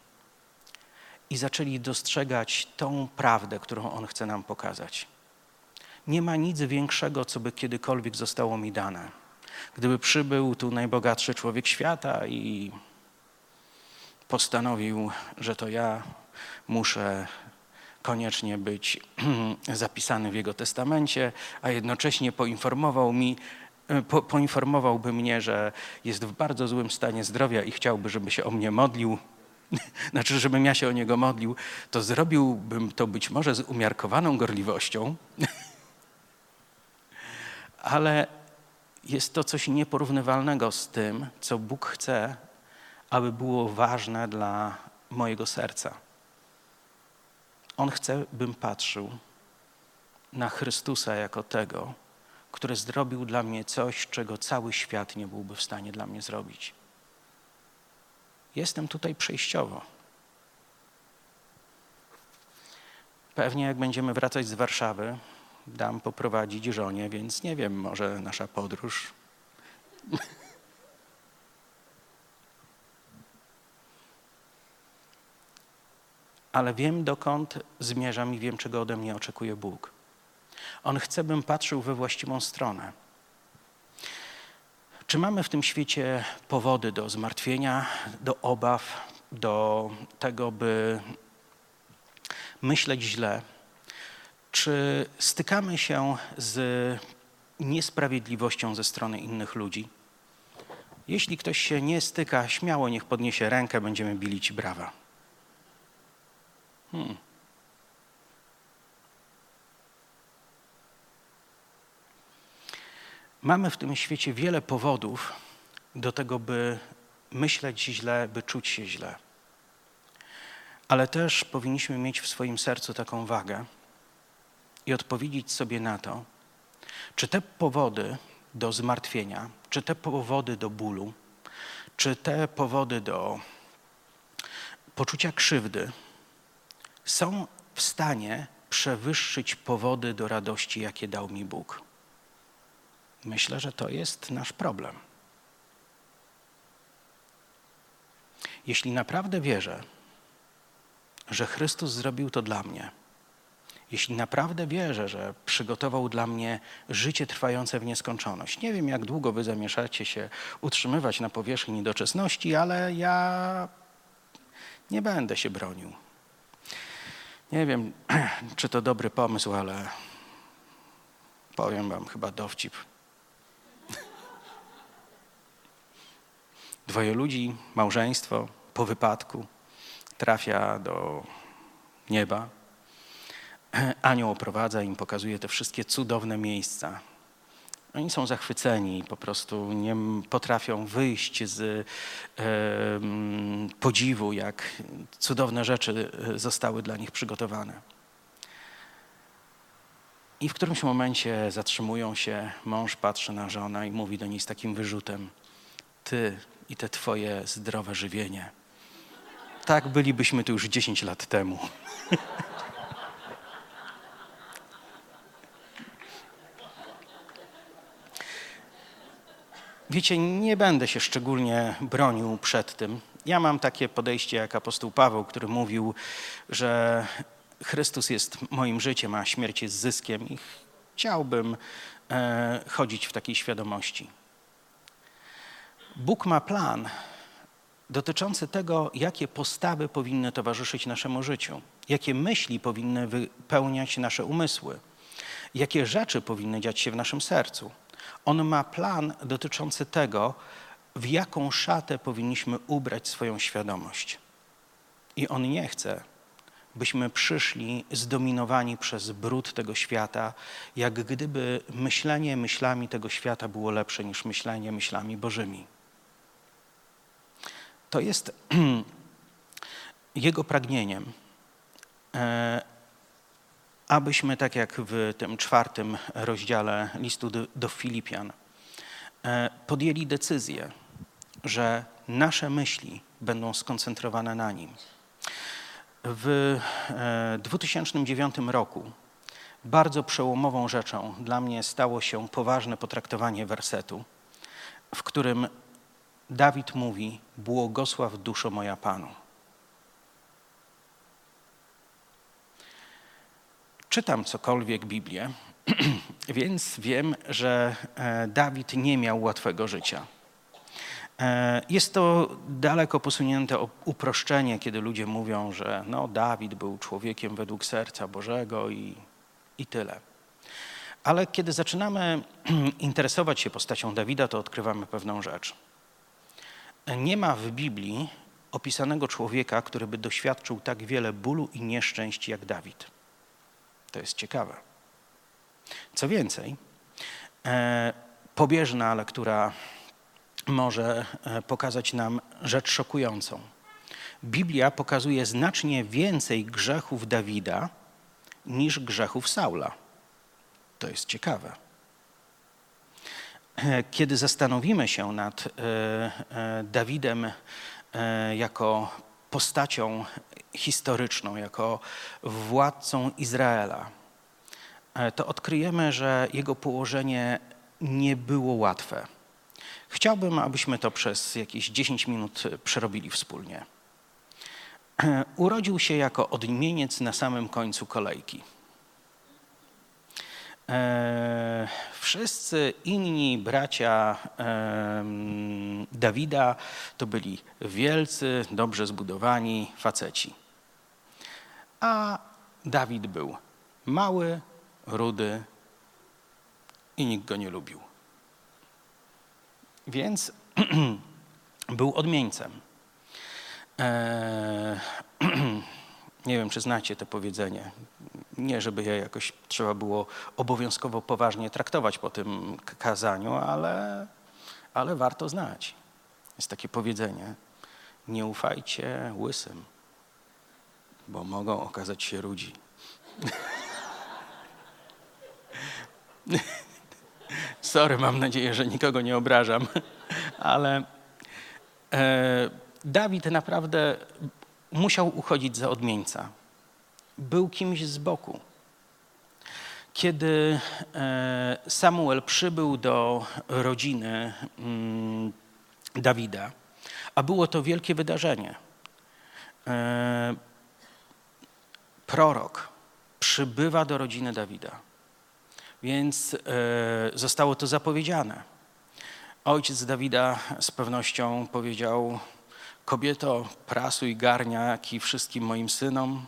i zaczęli dostrzegać tą prawdę, którą On chce nam pokazać. Nie ma nic większego, co by kiedykolwiek zostało mi dane. Gdyby przybył tu najbogatszy człowiek świata i postanowił, że to ja muszę koniecznie być zapisany w jego testamencie, a jednocześnie poinformował mi, po, poinformowałby mnie, że jest w bardzo złym stanie zdrowia i chciałby, żeby się o mnie modlił, znaczy, żebym ja się o niego modlił, to zrobiłbym to być może z umiarkowaną gorliwością, ale jest to coś nieporównywalnego z tym, co Bóg chce, aby było ważne dla mojego serca. On chce, bym patrzył na Chrystusa jako tego, który zrobił dla mnie coś, czego cały świat nie byłby w stanie dla mnie zrobić. Jestem tutaj przejściowo. Pewnie jak będziemy wracać z Warszawy, dam poprowadzić żonie, więc nie wiem, może nasza podróż. Ale wiem, dokąd zmierzam i wiem, czego ode mnie oczekuje Bóg. On chce, bym patrzył we właściwą stronę. Czy mamy w tym świecie powody do zmartwienia, do obaw, do tego, by myśleć źle? Czy stykamy się z niesprawiedliwością ze strony innych ludzi? Jeśli ktoś się nie styka, śmiało niech podniesie rękę, będziemy bili ci brawa. Hmm. Mamy w tym świecie wiele powodów do tego, by myśleć źle, by czuć się źle. Ale też powinniśmy mieć w swoim sercu taką wagę i odpowiedzieć sobie na to, czy te powody do zmartwienia, czy te powody do bólu, czy te powody do poczucia krzywdy są w stanie przewyższyć powody do radości, jakie dał mi Bóg. Myślę, że to jest nasz problem. Jeśli naprawdę wierzę, że Chrystus zrobił to dla mnie, jeśli naprawdę wierzę, że przygotował dla mnie życie trwające w nieskończoność, nie wiem, jak długo wy zamierzacie się utrzymywać na powierzchni niedoczesności, ale ja nie będę się bronił. Nie wiem, czy to dobry pomysł, ale powiem wam chyba dowcip. Dwoje ludzi, małżeństwo po wypadku trafia do nieba. Anioł oprowadza im, pokazuje te wszystkie cudowne miejsca. Oni są zachwyceni, po prostu nie potrafią wyjść z e, podziwu, jak cudowne rzeczy e, zostały dla nich przygotowane. I w którymś momencie zatrzymują się, mąż patrzy na żonę i mówi do niej z takim wyrzutem: Ty i te Twoje zdrowe żywienie. Tak bylibyśmy tu już 10 lat temu. Wiecie, nie będę się szczególnie bronił przed tym. Ja mam takie podejście jak apostoł Paweł, który mówił, że Chrystus jest moim życiem, a śmierć jest zyskiem i chciałbym e, chodzić w takiej świadomości. Bóg ma plan dotyczący tego, jakie postawy powinny towarzyszyć naszemu życiu, jakie myśli powinny wypełniać nasze umysły, jakie rzeczy powinny dziać się w naszym sercu. On ma plan dotyczący tego, w jaką szatę powinniśmy ubrać swoją świadomość. I on nie chce, byśmy przyszli zdominowani przez brud tego świata, jak gdyby myślenie myślami tego świata było lepsze niż myślenie myślami Bożymi. To jest jego pragnieniem, e, abyśmy, tak jak w tym czwartym rozdziale listu do, do Filipian, e, podjęli decyzję, że nasze myśli będą skoncentrowane na nim. W 2009 e, roku bardzo przełomową rzeczą dla mnie stało się poważne potraktowanie wersetu, w którym Dawid mówi: Błogosław duszo moja Panu. Czytam cokolwiek Biblię, więc wiem, że e, Dawid nie miał łatwego życia. E, jest to daleko posunięte uproszczenie, kiedy ludzie mówią, że no, Dawid był człowiekiem według serca Bożego i, i tyle. Ale kiedy zaczynamy interesować się postacią Dawida, to odkrywamy pewną rzecz. Nie ma w Biblii opisanego człowieka, który by doświadczył tak wiele bólu i nieszczęść jak Dawid. To jest ciekawe. Co więcej, e, pobieżna lektura może e, pokazać nam rzecz szokującą. Biblia pokazuje znacznie więcej grzechów Dawida niż grzechów Saula. To jest ciekawe. E, kiedy zastanowimy się nad Dawidem jako postacią historyczną, jako władcą Izraela, to odkryjemy, że jego położenie nie było łatwe. Chciałbym, abyśmy to przez jakieś 10 minut przerobili wspólnie. Urodził się jako odmieniec na samym końcu kolejki. E, wszyscy inni bracia Dawida to byli wielcy, dobrze zbudowani faceci. A Dawid był mały, rudy i nikt go nie lubił. Więc był odmieńcem. Eee, nie wiem, czy znacie to powiedzenie. Nie, żeby je jakoś trzeba było obowiązkowo poważnie traktować po tym kazaniu, ale, ale warto znać. Jest takie powiedzenie: Nie ufajcie łysym, bo mogą okazać się rudzi. Sorry, mam nadzieję, że nikogo nie obrażam, ale e, Dawid naprawdę musiał uchodzić za odmieńca. Był kimś z boku. Kiedy e, Samuel przybył do rodziny mm, Dawida, a było to wielkie wydarzenie, e, prorok przybywa do rodziny Dawida więc e, zostało to zapowiedziane. Ojciec Dawida z pewnością powiedział: Kobieto, prasuj garniaki wszystkim moim synom.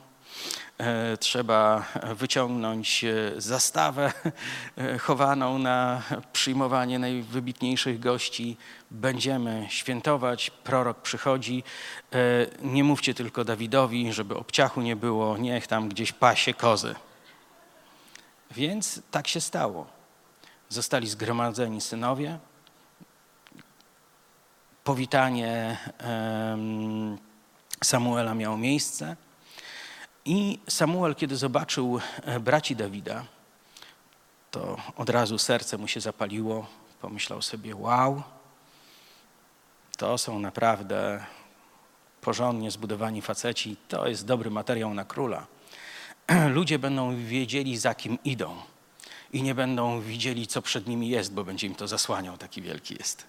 E, trzeba wyciągnąć e, zastawę chowaną na przyjmowanie najwybitniejszych gości. Będziemy świętować. Prorok przychodzi. Nie mówcie tylko Dawidowi, żeby obciachu nie było. Niech tam gdzieś pasie kozy. Więc tak się stało. Zostali zgromadzeni synowie. Powitanie Samuela miało miejsce. I Samuel, kiedy zobaczył e, braci Dawida, to od razu serce mu się zapaliło. Pomyślał sobie: Wow, to są naprawdę porządnie zbudowani faceci, to jest dobry materiał na króla. Ludzie będą wiedzieli, za kim idą i nie będą widzieli, co przed nimi jest, bo będzie im to zasłaniał, taki wielki jest.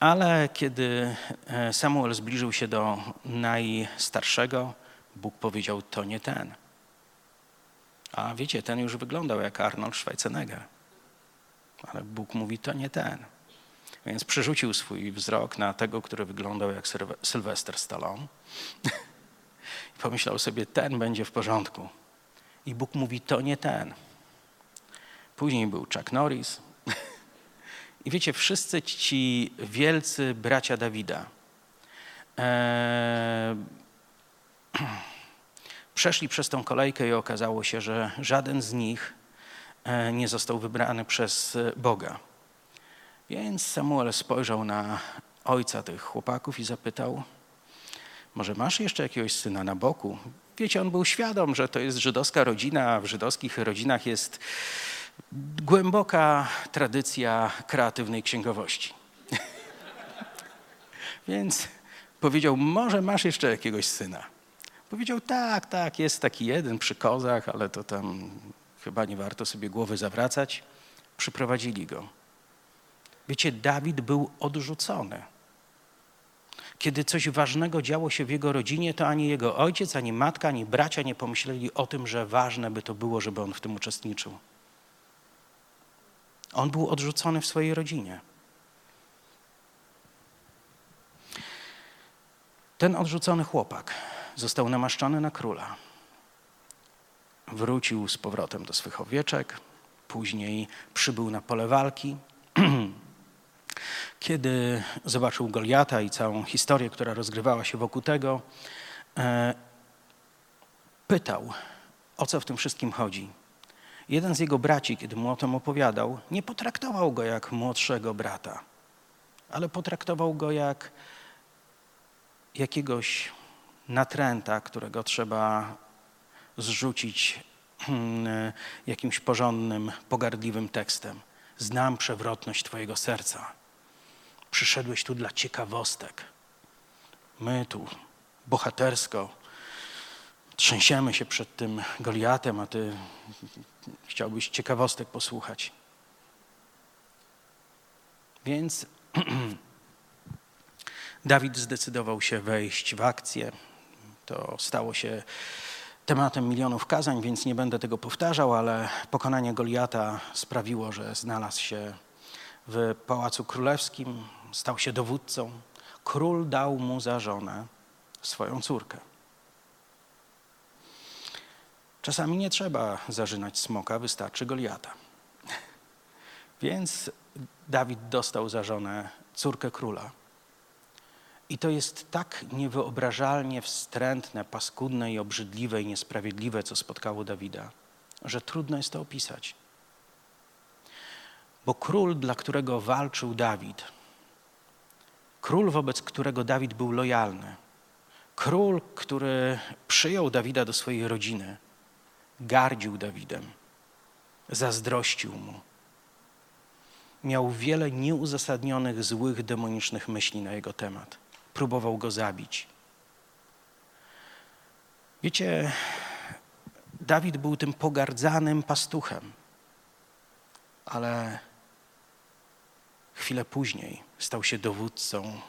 Ale kiedy e, Samuel zbliżył się do najstarszego, Bóg powiedział: To nie ten. A wiecie, ten już wyglądał jak Arnold Schwarzenegger. Ale Bóg mówi: To nie ten. Więc przerzucił swój wzrok na tego, który wyglądał jak Sylwester Stallone. I pomyślał sobie: Ten będzie w porządku. I Bóg mówi: To nie ten. Później był Chuck Norris. I wiecie, wszyscy ci wielcy bracia Dawida e, przeszli przez tą kolejkę i okazało się, że żaden z nich e, nie został wybrany przez Boga. Więc Samuel spojrzał na ojca tych chłopaków i zapytał: Może masz jeszcze jakiegoś syna na boku? Wiecie, on był świadom, że to jest żydowska rodzina, a w żydowskich rodzinach jest głęboka tradycja kreatywnej księgowości. Więc powiedział, może masz jeszcze jakiegoś syna. Powiedział, tak, tak, jest taki jeden przy kozach, ale to tam chyba nie warto sobie głowy zawracać. Przyprowadzili go. Wiecie, Dawid był odrzucony. Kiedy coś ważnego działo się w jego rodzinie, to ani jego ojciec, ani matka, ani bracia nie pomyśleli o tym, że ważne by to było, żeby on w tym uczestniczył. On był odrzucony w swojej rodzinie. Ten odrzucony chłopak został namaszczony na króla. Wrócił z powrotem do swych owieczek, później przybył na pole walki. Kiedy zobaczył Goliata i całą historię, która rozgrywała się wokół tego, e, pytał, o co w tym wszystkim chodzi. Jeden z jego braci, kiedy mu o tym opowiadał, nie potraktował go jak młodszego brata, ale potraktował go jak jakiegoś natręta, którego trzeba zrzucić hmm, jakimś porządnym, pogardliwym tekstem. Znam przewrotność Twojego serca. Przyszedłeś tu dla ciekawostek. My tu bohatersko trzęsiemy się przed tym Goliatem, a Ty chciałbyś ciekawostek posłuchać. Więc Dawid zdecydował się wejść w akcję. To stało się tematem milionów kazań, więc nie będę tego powtarzał, ale pokonanie Goliata sprawiło, że znalazł się w Pałacu Królewskim, stał się dowódcą. Król dał mu za żonę swoją córkę. Czasami nie trzeba zażynać smoka, wystarczy Goliata. Więc Dawid dostał za żonę córkę króla. I to jest tak niewyobrażalnie wstrętne, paskudne i obrzydliwe i niesprawiedliwe, co spotkało Dawida, że trudno jest to opisać. Bo król, dla którego walczył Dawid, król, wobec którego Dawid był lojalny, król, który przyjął Dawida do swojej rodziny, gardził Dawidem, zazdrościł mu. Miał wiele nieuzasadnionych, złych, demonicznych myśli na jego temat. Próbował go zabić. Wiecie, Dawid był tym pogardzanym pastuchem, ale chwilę później stał się dowódcą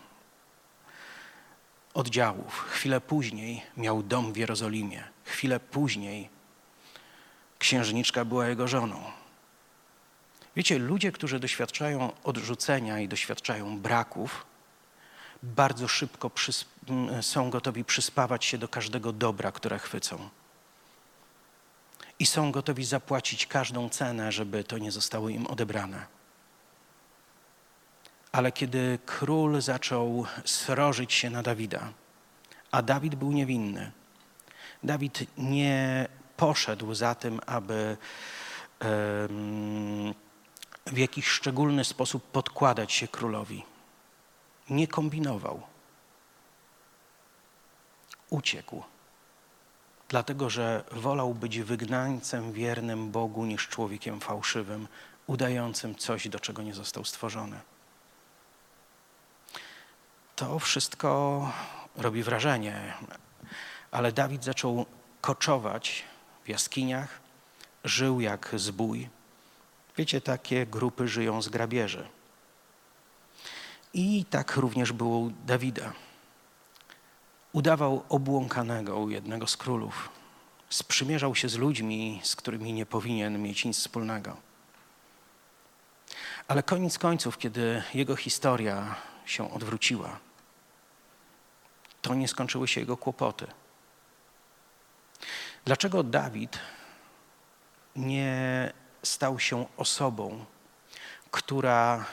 oddziałów. Chwilę później miał dom w Jerozolimie. Chwilę później księżniczka była jego żoną. Wiecie, ludzie, którzy doświadczają odrzucenia i doświadczają braków, bardzo szybko są gotowi przyspawać się do każdego dobra, które chwycą. I są gotowi zapłacić każdą cenę, żeby to nie zostało im odebrane. Ale kiedy król zaczął srożyć się na Dawida, a Dawid był niewinny, Dawid nie poszedł za tym, aby w jakiś szczególny sposób podkładać się królowi. Nie kombinował. Uciekł, dlatego że wolał być wygnańcem wiernym Bogu niż człowiekiem fałszywym, udającym coś, do czego nie został stworzony. To wszystko robi wrażenie, ale Dawid zaczął koczować w jaskiniach, żył jak zbój. Wiecie, takie grupy żyją z grabieży. I tak również było u Dawida. Udawał obłąkanego u jednego z królów. Sprzymierzał się z ludźmi, z którymi nie powinien mieć nic wspólnego. Ale koniec końców, kiedy jego historia się odwróciła, to nie skończyły się jego kłopoty. Dlaczego Dawid nie stał się osobą, która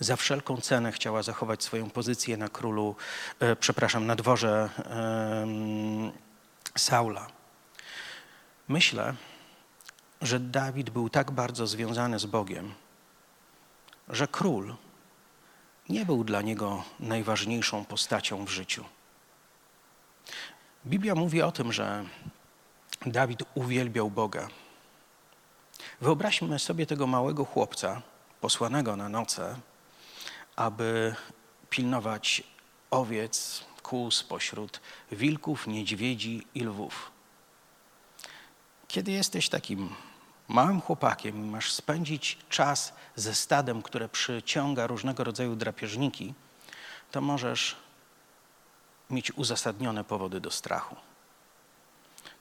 za wszelką cenę chciała zachować swoją pozycję na królu, e, przepraszam, na dworze Saula? Myślę, że Dawid był tak bardzo związany z Bogiem, że król nie był dla niego najważniejszą postacią w życiu. Biblia mówi o tym, że Dawid uwielbiał Boga. Wyobraźmy sobie tego małego chłopca posłanego na noce, aby pilnować owiec, kóz pośród wilków, niedźwiedzi i lwów. Kiedy jesteś takim małym chłopakiem i masz spędzić czas ze stadem, które przyciąga różnego rodzaju drapieżniki, to możesz mieć uzasadnione powody do strachu.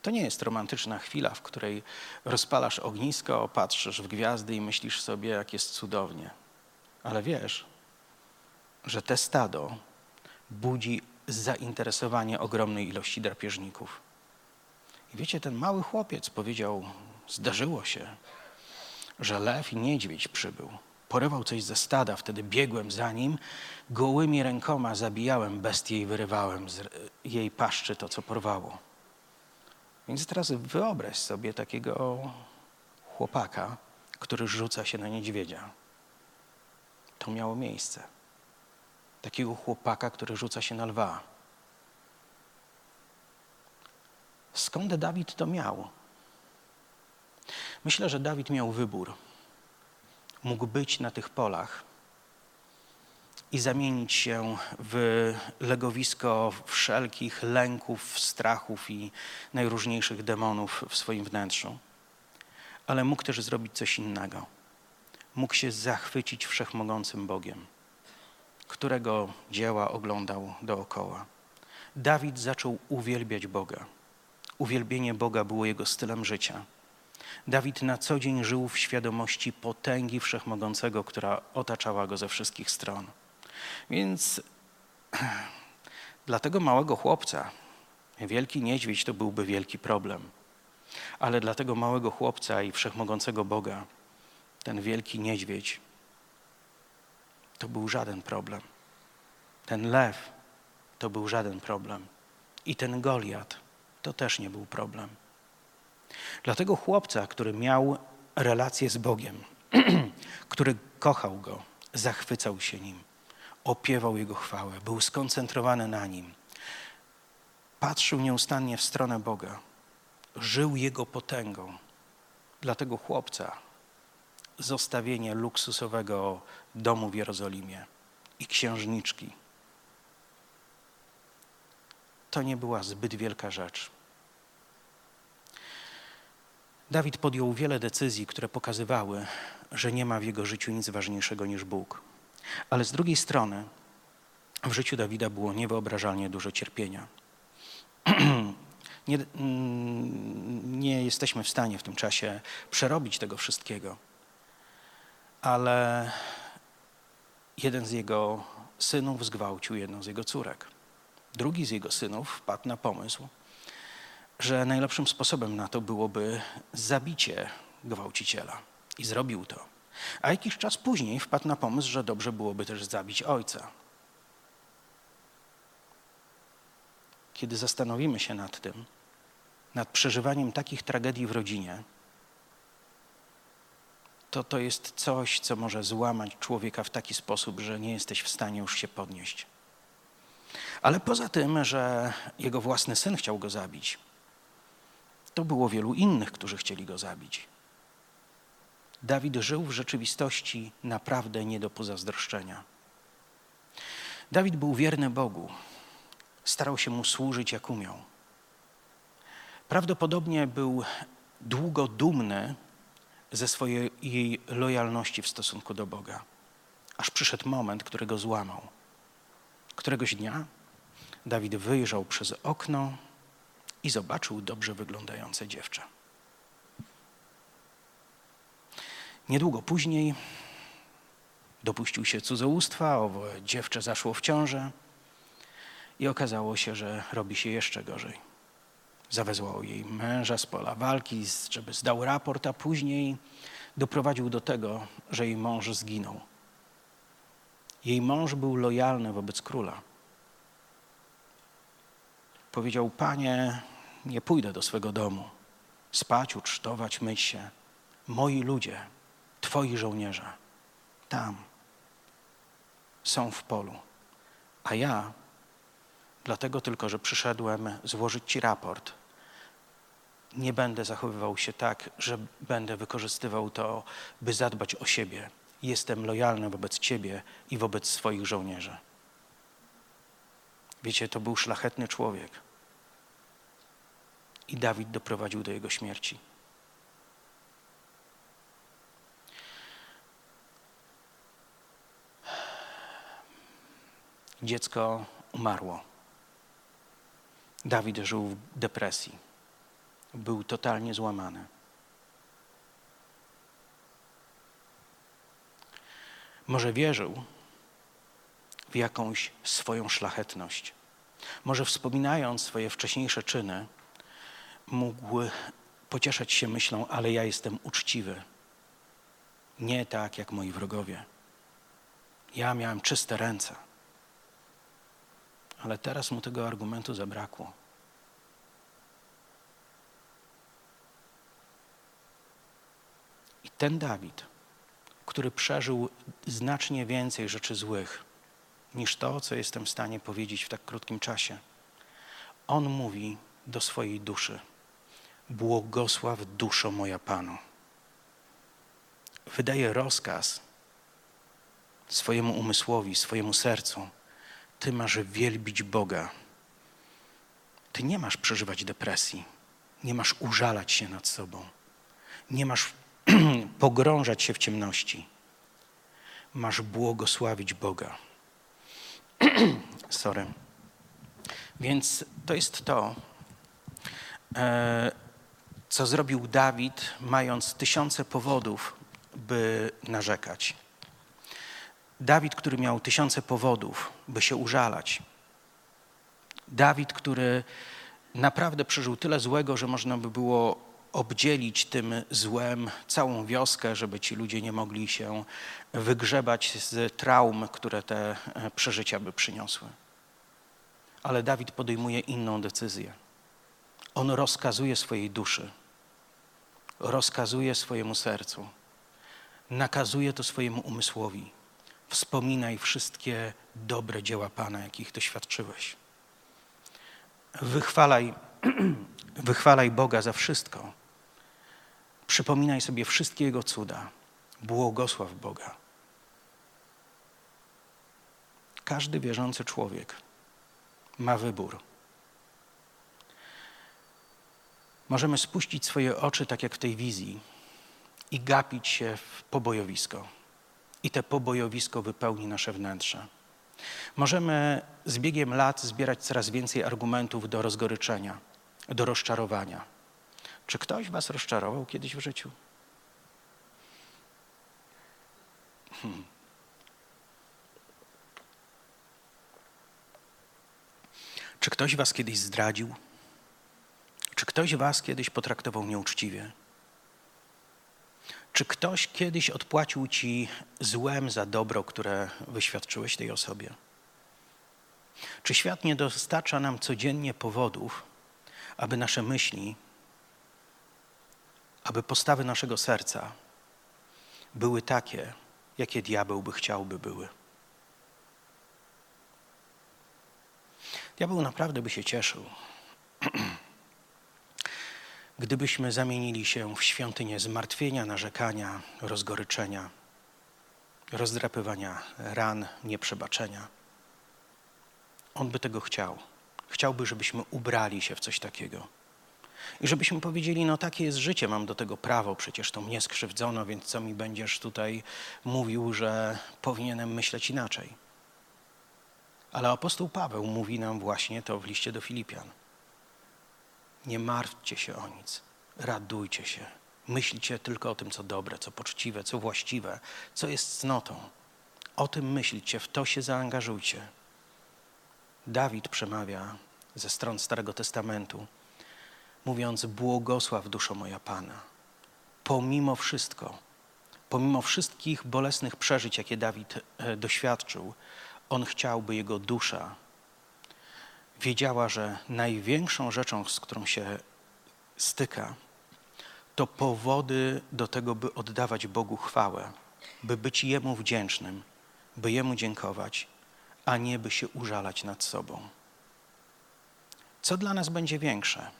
To nie jest romantyczna chwila, w której rozpalasz ognisko, patrzysz w gwiazdy i myślisz sobie, jak jest cudownie. Ale wiesz, że te stado budzi zainteresowanie ogromnej ilości drapieżników. I wiecie, ten mały chłopiec powiedział: Zdarzyło się, że lew i niedźwiedź przybył. Porywał coś ze stada, wtedy biegłem za nim, gołymi rękoma zabijałem bestię i wyrywałem z jej paszczy to, co porwało. Więc teraz wyobraź sobie takiego chłopaka, który rzuca się na niedźwiedzia. To miało miejsce. Takiego chłopaka, który rzuca się na lwa. Skąd Dawid to miał? Myślę, że Dawid miał wybór. Mógł być na tych polach i zamienić się w legowisko wszelkich lęków, strachów i najróżniejszych demonów w swoim wnętrzu. Ale mógł też zrobić coś innego. Mógł się zachwycić wszechmogącym Bogiem, którego dzieła oglądał dookoła. Dawid zaczął uwielbiać Boga. Uwielbienie Boga było jego stylem życia. Dawid na co dzień żył w świadomości potęgi wszechmogącego, która otaczała go ze wszystkich stron. Więc dla tego małego chłopca wielki niedźwiedź to byłby wielki problem. Ale dla tego małego chłopca i wszechmogącego Boga ten wielki niedźwiedź to był żaden problem. Ten lew to był żaden problem. I ten Goliat to też nie był problem. Dlatego chłopca, który miał relację z Bogiem, który kochał Go, zachwycał się Nim, opiewał Jego chwałę, był skoncentrowany na Nim, patrzył nieustannie w stronę Boga, żył Jego potęgą. Dla tego chłopca zostawienie luksusowego domu w Jerozolimie i księżniczki to nie była zbyt wielka rzecz. Dawid podjął wiele decyzji, które pokazywały, że nie ma w jego życiu nic ważniejszego niż Bóg. Ale z drugiej strony w życiu Dawida było niewyobrażalnie dużo cierpienia. nie, mm, nie jesteśmy w stanie w tym czasie przerobić tego wszystkiego, ale jeden z jego synów zgwałcił jedną z jego córek. Drugi z jego synów wpadł na pomysł, że najlepszym sposobem na to byłoby zabicie gwałciciela. I zrobił to. A jakiś czas później wpadł na pomysł, że dobrze byłoby też zabić ojca. Kiedy zastanowimy się nad tym, nad przeżywaniem takich tragedii w rodzinie, to to jest coś, co może złamać człowieka w taki sposób, że nie jesteś w stanie już się podnieść. Ale poza tym, że jego własny syn chciał go zabić, to było wielu innych, którzy chcieli go zabić. Dawid żył w rzeczywistości naprawdę nie do pozazdroszczenia. Dawid był wierny Bogu. Starał się mu służyć jak umiał. Prawdopodobnie był długo dumny ze swojej lojalności w stosunku do Boga, aż przyszedł moment, który go złamał. Któregoś dnia Dawid wyjrzał przez okno i zobaczył dobrze wyglądające dziewczę. Niedługo później dopuścił się cudzołóstwa, owo dziewczę zaszło w ciążę i okazało się, że robi się jeszcze gorzej. Zawezwał jej męża z pola walki, żeby zdał raport, a później doprowadził do tego, że jej mąż zginął. Jej mąż był lojalny wobec króla. Powiedział: Panie, nie pójdę do swego domu, spać, ucztować, myć się. Moi ludzie, twoi żołnierze, tam są w polu, a ja, dlatego tylko, że przyszedłem złożyć ci raport, nie będę zachowywał się tak, że będę wykorzystywał to, by zadbać o siebie. Jestem lojalny wobec ciebie i wobec swoich żołnierzy. Wiecie, to był szlachetny człowiek. I Dawid doprowadził do jego śmierci. Dziecko umarło. Dawid żył w depresji. Był totalnie złamany. Może wierzył w jakąś swoją szlachetność. Może wspominając swoje wcześniejsze czyny, mógł pocieszać się myślą, ale ja jestem uczciwy. Nie tak jak moi wrogowie. Ja miałem czyste ręce. Ale teraz mu tego argumentu zabrakło. Ten Dawid, który przeżył znacznie więcej rzeczy złych niż to, co jestem w stanie powiedzieć w tak krótkim czasie, on mówi do swojej duszy: Błogosław duszo moja Panu. Wydaje rozkaz swojemu umysłowi, swojemu sercu ty masz wielbić Boga. Ty nie masz przeżywać depresji, nie masz użalać się nad sobą, nie masz pogrążać się w ciemności. Masz błogosławić Boga. Sorry. Więc to jest to, e, co zrobił Dawid, mając tysiące powodów, by narzekać. Dawid, który miał tysiące powodów, by się użalać. Dawid, który naprawdę przeżył tyle złego, że można by było obdzielić tym złem całą wioskę, żeby ci ludzie nie mogli się wygrzebać z traum, które te e, przeżycia by przyniosły. Ale Dawid podejmuje inną decyzję. On rozkazuje swojej duszy, rozkazuje swojemu sercu, nakazuje to swojemu umysłowi Wspominaj wszystkie dobre dzieła Pana, jakich doświadczyłeś. Wychwalaj, wychwalaj Boga za wszystko. Przypominaj sobie wszystkie Jego cuda. Błogosław Boga. Każdy wierzący człowiek ma wybór. Możemy spuścić swoje oczy, tak jak w tej wizji, i gapić się w pobojowisko i te pobojowisko wypełni nasze wnętrze. Możemy z biegiem lat zbierać coraz więcej argumentów do rozgoryczenia, do rozczarowania. Czy ktoś Was rozczarował kiedyś w życiu? Hmm. Czy ktoś Was kiedyś zdradził? Czy ktoś Was kiedyś potraktował nieuczciwie? Czy ktoś kiedyś odpłacił ci złem za dobro, które wyświadczyłeś tej osobie? Czy świat nie dostarcza nam codziennie powodów, aby nasze myśli, aby postawy naszego serca były takie, jakie diabeł by chciał, by były? Diabeł naprawdę by się cieszył. gdybyśmy zamienili się w świątynię zmartwienia, narzekania, rozgoryczenia, rozdrapywania ran, nieprzebaczenia. On by tego chciał. Chciałby, żebyśmy ubrali się w coś takiego. I żebyśmy powiedzieli, no takie jest życie, mam do tego prawo, przecież to mnie skrzywdzono, więc co mi będziesz tutaj mówił, że powinienem myśleć inaczej. Ale apostoł Paweł mówi nam właśnie to w liście do Filipian. Nie martwcie się o nic, radujcie się. Myślcie tylko o tym, co dobre, co poczciwe, co właściwe, co jest cnotą. O tym myślcie, w to się zaangażujcie. Dawid przemawia ze stron Starego Testamentu, mówiąc: Błogosław duszo moja Pana. Pomimo wszystko, pomimo wszystkich bolesnych przeżyć, jakie Dawid e, doświadczył, on chciał, by jego dusza wiedziała, że największą rzeczą, z którą się styka, to powody do tego, by oddawać Bogu chwałę, by być Jemu wdzięcznym, by Jemu dziękować, a nie by się użalać nad sobą. Co dla nas będzie większe?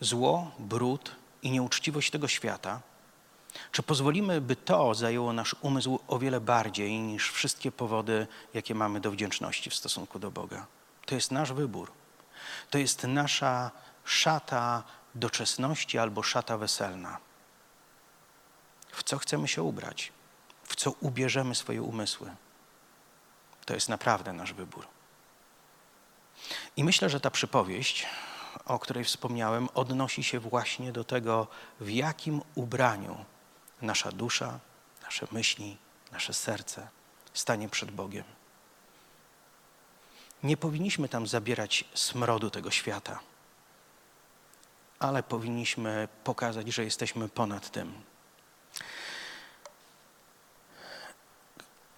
Zło, brud i nieuczciwość tego świata? Czy pozwolimy, by to zajęło nasz umysł o wiele bardziej niż wszystkie powody, jakie mamy do wdzięczności w stosunku do Boga? To jest nasz wybór. To jest nasza szata doczesności albo szata weselna. W co chcemy się ubrać? W co ubierzemy swoje umysły? To jest naprawdę nasz wybór. I myślę, że ta przypowieść, o której wspomniałem, odnosi się właśnie do tego, w jakim ubraniu nasza dusza, nasze myśli, nasze serce stanie przed Bogiem. Nie powinniśmy tam zabierać smrodu tego świata, ale powinniśmy pokazać, że jesteśmy ponad tym.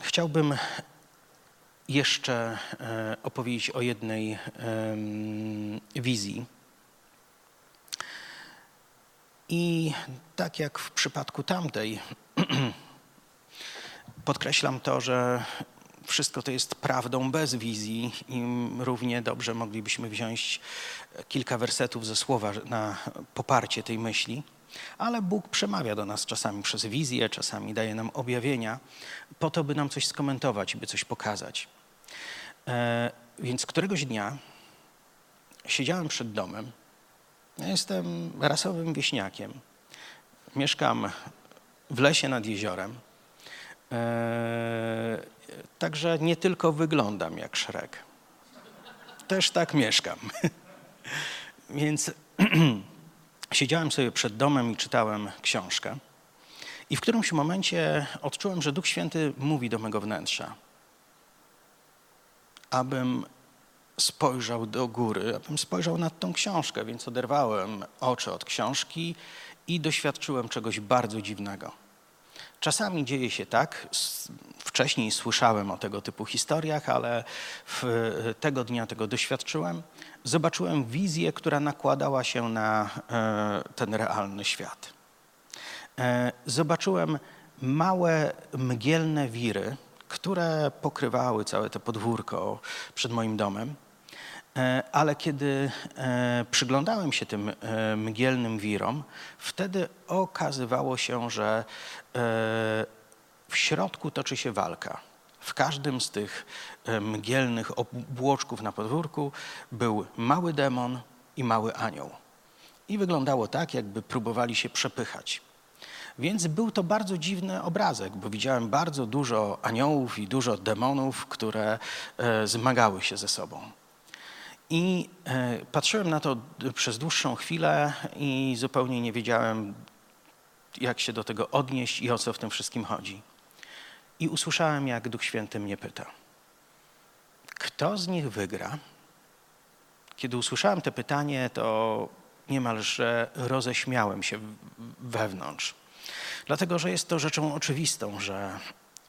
Chciałbym jeszcze e, opowiedzieć o jednej wizji. I tak jak w przypadku tamtej, podkreślam to, że wszystko to jest prawdą bez wizji i równie dobrze moglibyśmy wziąć kilka wersetów ze słowa na poparcie tej myśli. Ale Bóg przemawia do nas czasami przez wizję, czasami daje nam objawienia, po to, by nam coś skomentować, by coś pokazać. E, więc któregoś dnia siedziałem przed domem. Ja jestem rasowym wieśniakiem. Mieszkam w lesie nad jeziorem. E, także nie tylko wyglądam jak Szrek. Też tak mieszkam. Więc siedziałem sobie przed domem i czytałem książkę. I w którymś momencie odczułem, że Duch Święty mówi do mego wnętrza, abym spojrzał do góry, abym spojrzał na tą książkę, więc oderwałem oczy od książki i doświadczyłem czegoś bardzo dziwnego. Czasami dzieje się tak, wcześniej słyszałem o tego typu historiach, ale tego dnia tego doświadczyłem. Zobaczyłem wizję, która nakładała się na e, ten realny świat. E, zobaczyłem małe, mgielne wiry, które pokrywały całe to podwórko przed moim domem. E, ale kiedy przyglądałem się tym mgielnym wirom, wtedy okazywało się, że w środku toczy się walka. W każdym z tych mgielnych obłoczków na podwórku był mały demon i mały anioł. I wyglądało tak, jakby próbowali się przepychać. Więc był to bardzo dziwny obrazek, bo widziałem bardzo dużo aniołów i dużo demonów, które e, zmagały się ze sobą. I e, patrzyłem na to przez dłuższą chwilę i zupełnie nie wiedziałem, jak się do tego odnieść i o co w tym wszystkim chodzi. I usłyszałem, jak Duch Święty mnie pyta: Kto z nich wygra? Kiedy usłyszałem to pytanie, to niemalże roześmiałem się wewnątrz. Dlatego, że jest to rzeczą oczywistą, że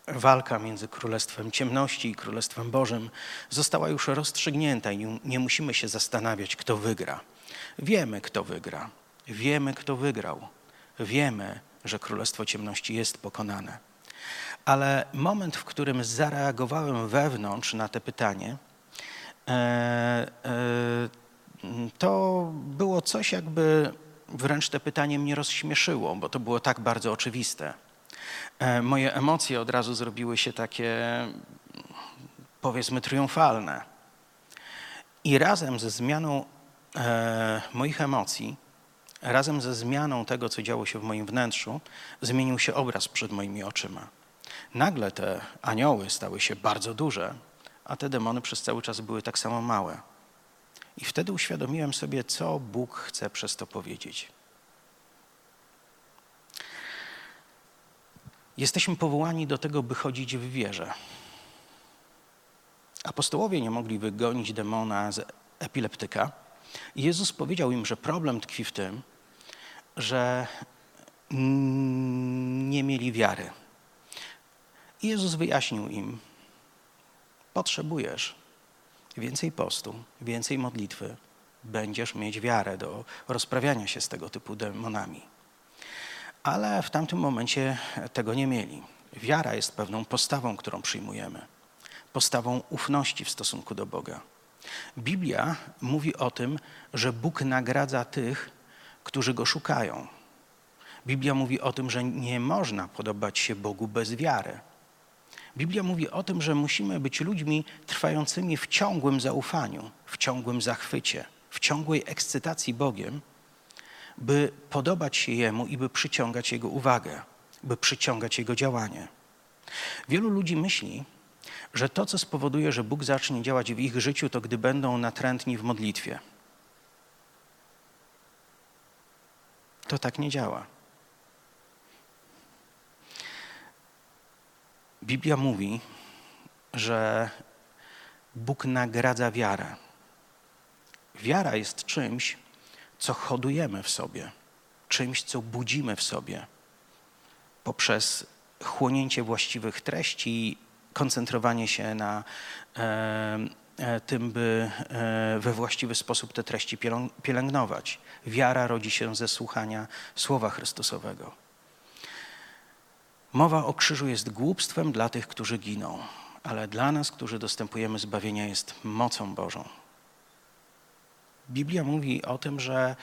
walka między Królestwem Ciemności i Królestwem Bożym została już rozstrzygnięta i nie musimy się zastanawiać, kto wygra. Wiemy, kto wygra. Wiemy, kto wygrał. Wiemy, że Królestwo Ciemności jest pokonane. Ale moment, w którym zareagowałem wewnątrz na te pytanie, e, e, to było coś jakby wręcz te pytanie mnie rozśmieszyło, bo to było tak bardzo oczywiste. E, moje emocje od razu zrobiły się takie, powiedzmy, triumfalne. I razem ze zmianą e, moich emocji, razem ze zmianą tego, co działo się w moim wnętrzu, zmienił się obraz przed moimi oczyma. Nagle te anioły stały się bardzo duże, a te demony przez cały czas były tak samo małe. I wtedy uświadomiłem sobie, co Bóg chce przez to powiedzieć. Jesteśmy powołani do tego, by chodzić w wierze. Apostołowie nie mogli wygonić demona z epileptyka. I Jezus powiedział im, że problem tkwi w tym, że nie mieli wiary. I Jezus wyjaśnił im: Potrzebujesz więcej postu, więcej modlitwy, będziesz mieć wiarę do rozprawiania się z tego typu demonami. Ale w tamtym momencie tego nie mieli. Wiara jest pewną postawą, którą przyjmujemy, postawą ufności w stosunku do Boga. Biblia mówi o tym, że Bóg nagradza tych, którzy go szukają. Biblia mówi o tym, że nie można podobać się Bogu bez wiary. Biblia mówi o tym, że musimy być ludźmi trwającymi w ciągłym zaufaniu, w ciągłym zachwycie, w ciągłej ekscytacji Bogiem, by podobać się Jemu i by przyciągać Jego uwagę, by przyciągać Jego działanie. Wielu ludzi myśli, że to, co spowoduje, że Bóg zacznie działać w ich życiu, to gdy będą natrętni w modlitwie. To tak nie działa. Biblia mówi, że Bóg nagradza wiarę. Wiara jest czymś, co hodujemy w sobie, czymś, co budzimy w sobie poprzez chłonięcie właściwych treści, koncentrowanie się na e, e, tym, by e, we właściwy sposób te treści pielęgnować. Wiara rodzi się ze słuchania Słowa Chrystusowego. Mowa o krzyżu jest głupstwem dla tych, którzy giną, ale dla nas, którzy dostępujemy zbawienia, jest mocą Bożą. Biblia mówi o tym, że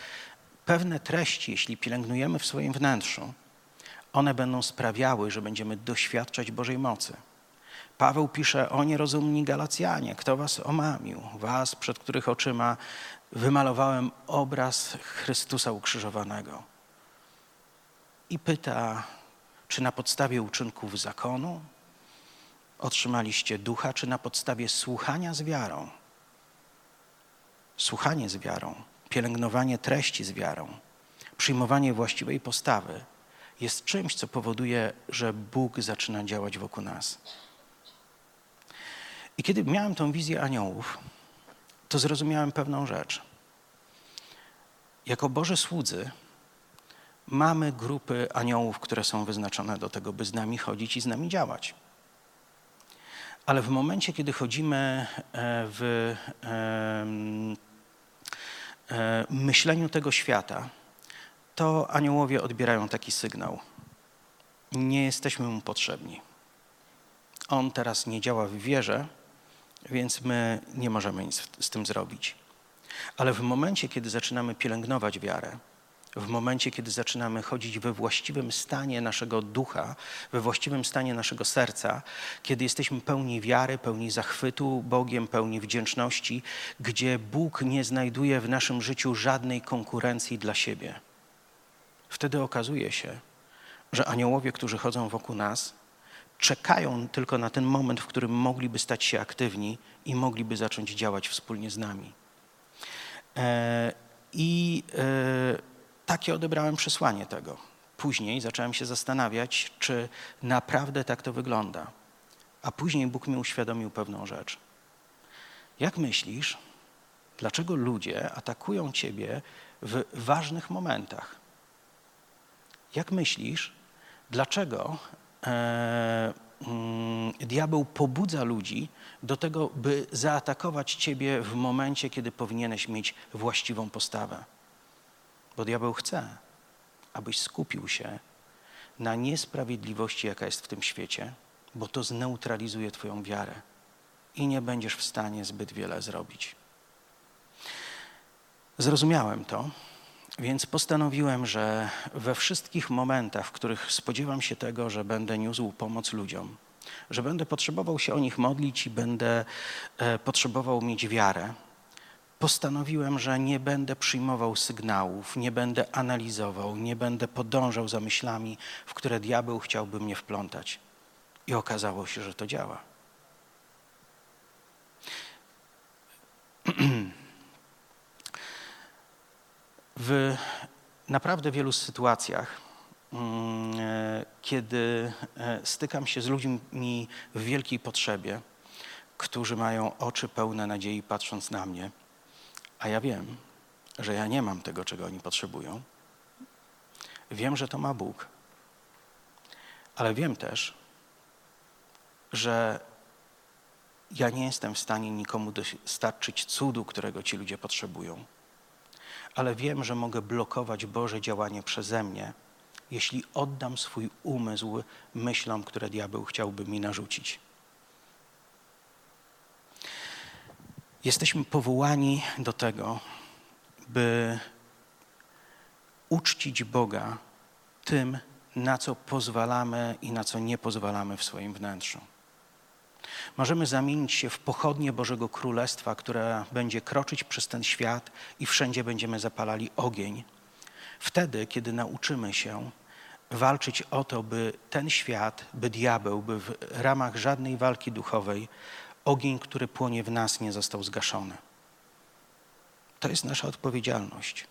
pewne treści, jeśli pielęgnujemy w swoim wnętrzu, one będą sprawiały, że będziemy doświadczać Bożej mocy. Paweł pisze o nierozumni Galacjanie, kto was omamił, was, przed których oczyma wymalowałem obraz Chrystusa ukrzyżowanego. I pyta czy na podstawie uczynków zakonu otrzymaliście ducha, czy na podstawie słuchania z wiarą? Słuchanie z wiarą, pielęgnowanie treści z wiarą, przyjmowanie właściwej postawy jest czymś, co powoduje, że Bóg zaczyna działać wokół nas. I kiedy miałem tą wizję aniołów, to zrozumiałem pewną rzecz. Jako Boże słudzy mamy grupy aniołów, które są wyznaczone do tego, by z nami chodzić i z nami działać. Ale w momencie, kiedy chodzimy e, w e, myśleniu tego świata, to aniołowie odbierają taki sygnał. Nie jesteśmy mu potrzebni. On teraz nie działa w wierze, więc my nie możemy nic z tym zrobić. Ale w momencie, kiedy zaczynamy pielęgnować wiarę, w momencie, kiedy zaczynamy chodzić we właściwym stanie naszego ducha, we właściwym stanie naszego serca, kiedy jesteśmy pełni wiary, pełni zachwytu Bogiem, pełni wdzięczności, gdzie Bóg nie znajduje w naszym życiu żadnej konkurencji dla siebie. Wtedy okazuje się, że aniołowie, którzy chodzą wokół nas, czekają tylko na ten moment, w którym mogliby stać się aktywni i mogliby zacząć działać wspólnie z nami. E, I e, takie odebrałem przesłanie tego. Później zacząłem się zastanawiać, czy naprawdę tak to wygląda. A później Bóg mi uświadomił pewną rzecz. Jak myślisz, dlaczego ludzie atakują ciebie w ważnych momentach? Jak myślisz, dlaczego e, mm, diabeł pobudza ludzi do tego, by zaatakować ciebie w momencie, kiedy powinieneś mieć właściwą postawę? Bo diabeł chce, abyś skupił się na niesprawiedliwości, jaka jest w tym świecie, bo to zneutralizuje Twoją wiarę i nie będziesz w stanie zbyt wiele zrobić. Zrozumiałem to, więc postanowiłem, że we wszystkich momentach, w których spodziewam się tego, że będę niósł pomoc ludziom, że będę potrzebował się o nich modlić i będę e, potrzebował mieć wiarę, postanowiłem, że nie będę przyjmował sygnałów, nie będę analizował, nie będę podążał za myślami, w które diabeł chciałby mnie wplątać. I okazało się, że to działa. W naprawdę wielu sytuacjach, mm, e, kiedy e, stykam się z ludźmi w wielkiej potrzebie, którzy mają oczy pełne nadziei patrząc na mnie, a ja wiem, że ja nie mam tego, czego oni potrzebują. Wiem, że to ma Bóg, ale wiem też, że ja nie jestem w stanie nikomu dostarczyć cudu, którego ci ludzie potrzebują. Ale wiem, że mogę blokować Boże działanie przeze mnie, jeśli oddam swój umysł myślom, które diabeł chciałby mi narzucić. Jesteśmy powołani do tego, by uczcić Boga tym, na co pozwalamy i na co nie pozwalamy w swoim wnętrzu. Możemy zamienić się w pochodnie Bożego Królestwa, która będzie kroczyć przez ten świat i wszędzie będziemy zapalali ogień. Wtedy, kiedy nauczymy się walczyć o to, by ten świat, by diabeł, by w ramach żadnej walki duchowej ogień, który płonie w nas, nie został zgaszony. To jest nasza odpowiedzialność.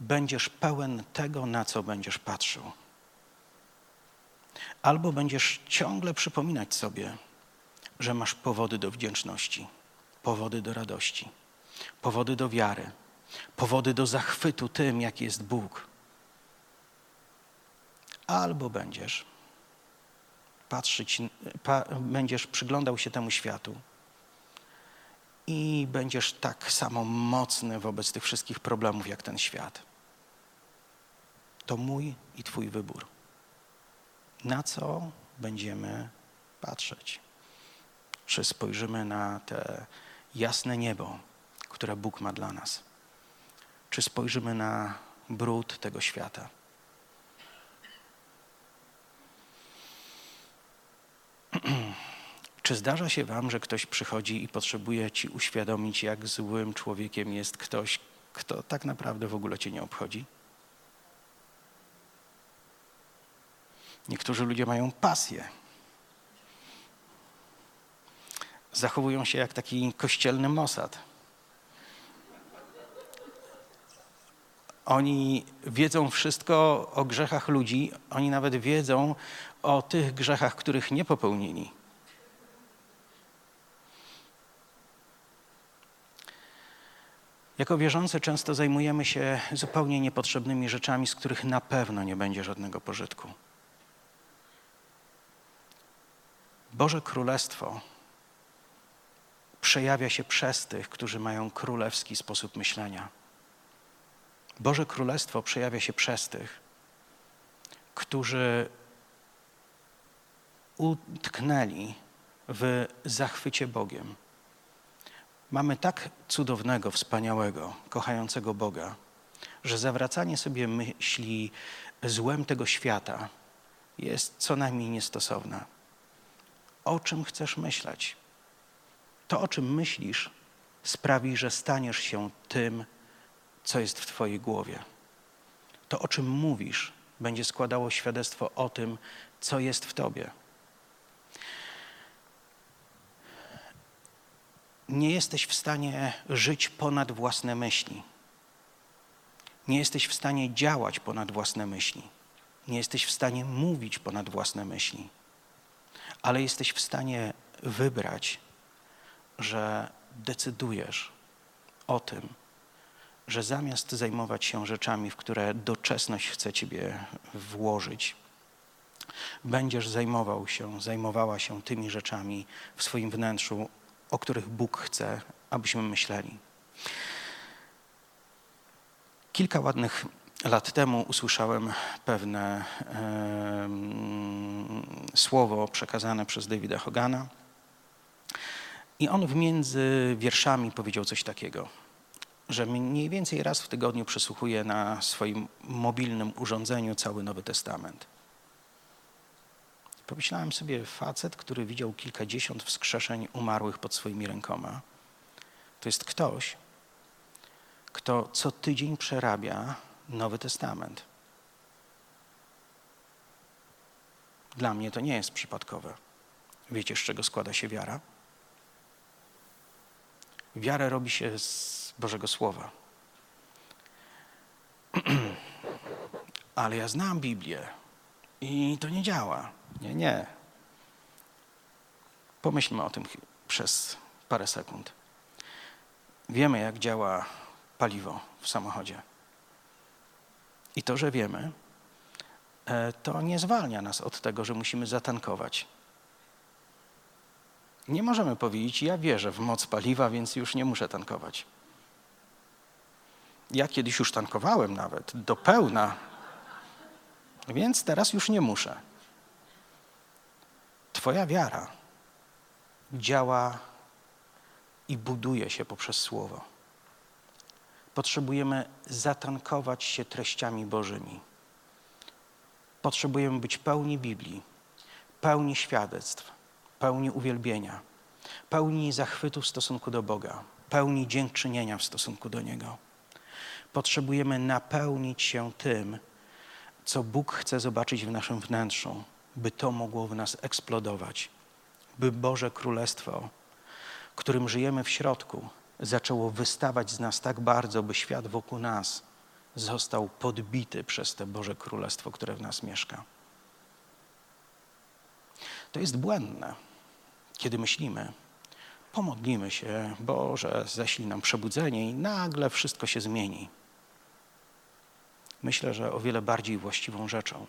Będziesz pełen tego, na co będziesz patrzył. Albo będziesz ciągle przypominać sobie, że masz powody do wdzięczności, powody do radości, powody do wiary, powody do zachwytu tym, jaki jest Bóg. Albo będziesz patrzeć, pa, będziesz przyglądał się temu światu i będziesz tak samo mocny wobec tych wszystkich problemów jak ten świat. To mój i Twój wybór. Na co będziemy patrzeć? Czy spojrzymy na te jasne niebo, które Bóg ma dla nas? Czy spojrzymy na brud tego świata? Czy zdarza się Wam, że ktoś przychodzi i potrzebuje Ci uświadomić, jak złym człowiekiem jest ktoś, kto tak naprawdę w ogóle Cię nie obchodzi? Niektórzy ludzie mają pasję. Zachowują się jak taki kościelny Mossad. Oni wiedzą wszystko o grzechach ludzi, oni nawet wiedzą o tych grzechach, których nie popełnili. Jako wierzący często zajmujemy się zupełnie niepotrzebnymi rzeczami, z których na pewno nie będzie żadnego pożytku. Boże Królestwo przejawia się przez tych, którzy mają królewski sposób myślenia. Boże Królestwo przejawia się przez tych, którzy utknęli w zachwycie Bogiem. Mamy tak cudownego, wspaniałego, kochającego Boga, że zawracanie sobie myśli złem tego świata jest co najmniej niestosowne. O czym chcesz myśleć? To, o czym myślisz, sprawi, że staniesz się tym, co jest w Twojej głowie. To, o czym mówisz, będzie składało świadectwo o tym, co jest w Tobie. Nie jesteś w stanie żyć ponad własne myśli. Nie jesteś w stanie działać ponad własne myśli. Nie jesteś w stanie mówić ponad własne myśli. Ale jesteś w stanie wybrać, że decydujesz o tym, że zamiast zajmować się rzeczami, w które doczesność chce ciebie włożyć, będziesz zajmował się, zajmowała się tymi rzeczami w swoim wnętrzu, o których Bóg chce, abyśmy myśleli. Kilka ładnych lat temu usłyszałem pewne e, słowo przekazane przez Davida Hogana. I on w między wierszami powiedział coś takiego, że mniej więcej raz w tygodniu przesłuchuje na swoim mobilnym urządzeniu cały Nowy Testament. Pomyślałem sobie, facet, który widział kilkadziesiąt wskrzeszeń umarłych pod swoimi rękoma, To jest ktoś, kto co tydzień przerabia Nowy Testament. Dla mnie to nie jest przypadkowe. Wiecie, z czego składa się wiara? Wiarę robi się z Bożego Słowa. Ale ja znam Biblię i to nie działa. Nie, nie. Pomyślmy o tym przez parę sekund. Wiemy, jak działa paliwo w samochodzie. I to, że wiemy, e, to nie zwalnia nas od tego, że musimy zatankować. Nie możemy powiedzieć, ja wierzę w moc paliwa, więc już nie muszę tankować. Ja kiedyś już tankowałem nawet do pełna, więc teraz już nie muszę. Twoja wiara działa i buduje się poprzez Słowo. Potrzebujemy zatankować się treściami Bożymi. Potrzebujemy być pełni Biblii, pełni świadectw, pełni uwielbienia, pełni zachwytu w stosunku do Boga, pełni dziękczynienia w stosunku do Niego. Potrzebujemy napełnić się tym, co Bóg chce zobaczyć w naszym wnętrzu, by to mogło w nas eksplodować, by Boże Królestwo, którym żyjemy w środku, zaczęło wystawać z nas tak bardzo, by świat wokół nas został podbity przez te Boże Królestwo, które w nas mieszka. To jest błędne, kiedy myślimy, pomodlimy się, Boże, ześlij nam przebudzenie i nagle wszystko się zmieni. Myślę, że o wiele bardziej właściwą rzeczą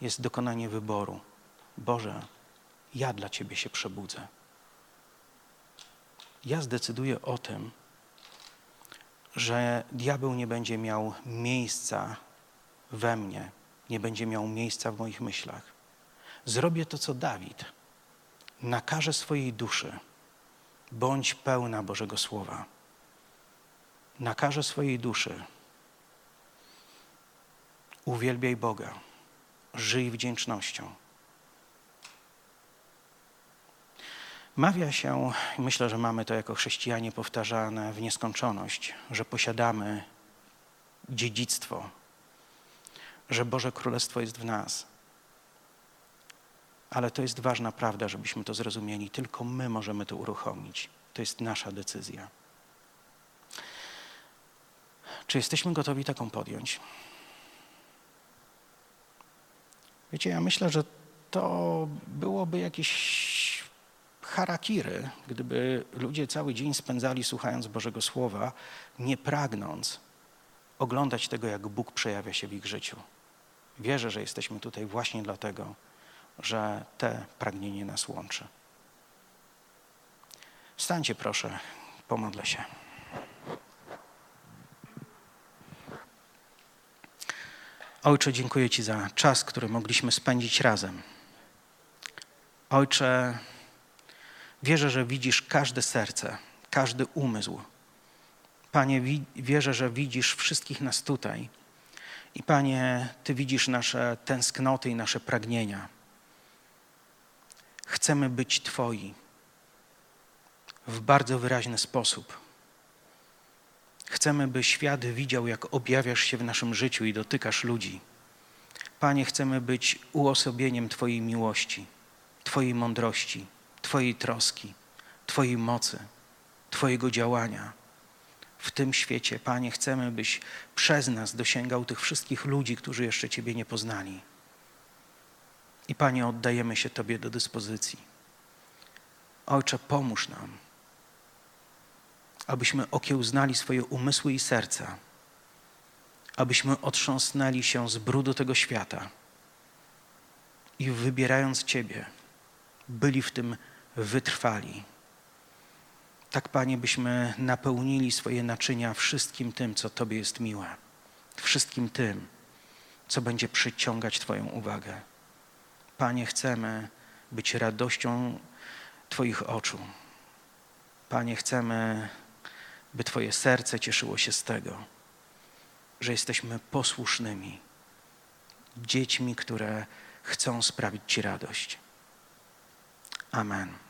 jest dokonanie wyboru. Boże, ja dla Ciebie się przebudzę. Ja zdecyduję o tym, że diabeł nie będzie miał miejsca we mnie, nie będzie miał miejsca w moich myślach. Zrobię to, co Dawid. Nakażę swojej duszy, bądź pełna Bożego Słowa. Nakażę swojej duszy, uwielbiaj Boga, żyj wdzięcznością. Mawia się, myślę, że mamy to jako chrześcijanie powtarzane w nieskończoność, że posiadamy dziedzictwo, że Boże Królestwo jest w nas. Ale to jest ważna prawda, żebyśmy to zrozumieli. Tylko my możemy to uruchomić. To jest nasza decyzja. Czy jesteśmy gotowi taką podjąć? Wiecie, ja myślę, że to byłoby jakieś harakiry, gdyby ludzie cały dzień spędzali słuchając Bożego Słowa, nie pragnąc oglądać tego, jak Bóg przejawia się w ich życiu. Wierzę, że jesteśmy tutaj właśnie dlatego, że te pragnienie nas łączy. Wstańcie proszę, pomodlę się. Ojcze, dziękuję Ci za czas, który mogliśmy spędzić razem. Ojcze, wierzę, że widzisz każde serce, każdy umysł. Panie, wierzę, że widzisz wszystkich nas tutaj. I Panie, Ty widzisz nasze tęsknoty i nasze pragnienia. Chcemy być Twoi w bardzo wyraźny sposób. Chcemy, by świat widział, jak objawiasz się w naszym życiu i dotykasz ludzi. Panie, chcemy być uosobieniem Twojej miłości, Twojej mądrości, Twojej troski, Twojej mocy, Twojego działania. W tym świecie, Panie, chcemy, byś przez nas dosięgał tych wszystkich ludzi, którzy jeszcze Ciebie nie poznali. I Panie, oddajemy się Tobie do dyspozycji. Ojcze, pomóż nam abyśmy okiełznali swoje umysły i serca, abyśmy otrząsnęli się z brudu tego świata i wybierając Ciebie, byli w tym wytrwali. Tak, Panie, byśmy napełnili swoje naczynia wszystkim tym, co Tobie jest miłe, wszystkim tym, co będzie przyciągać Twoją uwagę. Panie, chcemy być radością Twoich oczu. Panie, chcemy by Twoje serce cieszyło się z tego, że jesteśmy posłusznymi dziećmi, które chcą sprawić Ci radość. Amen.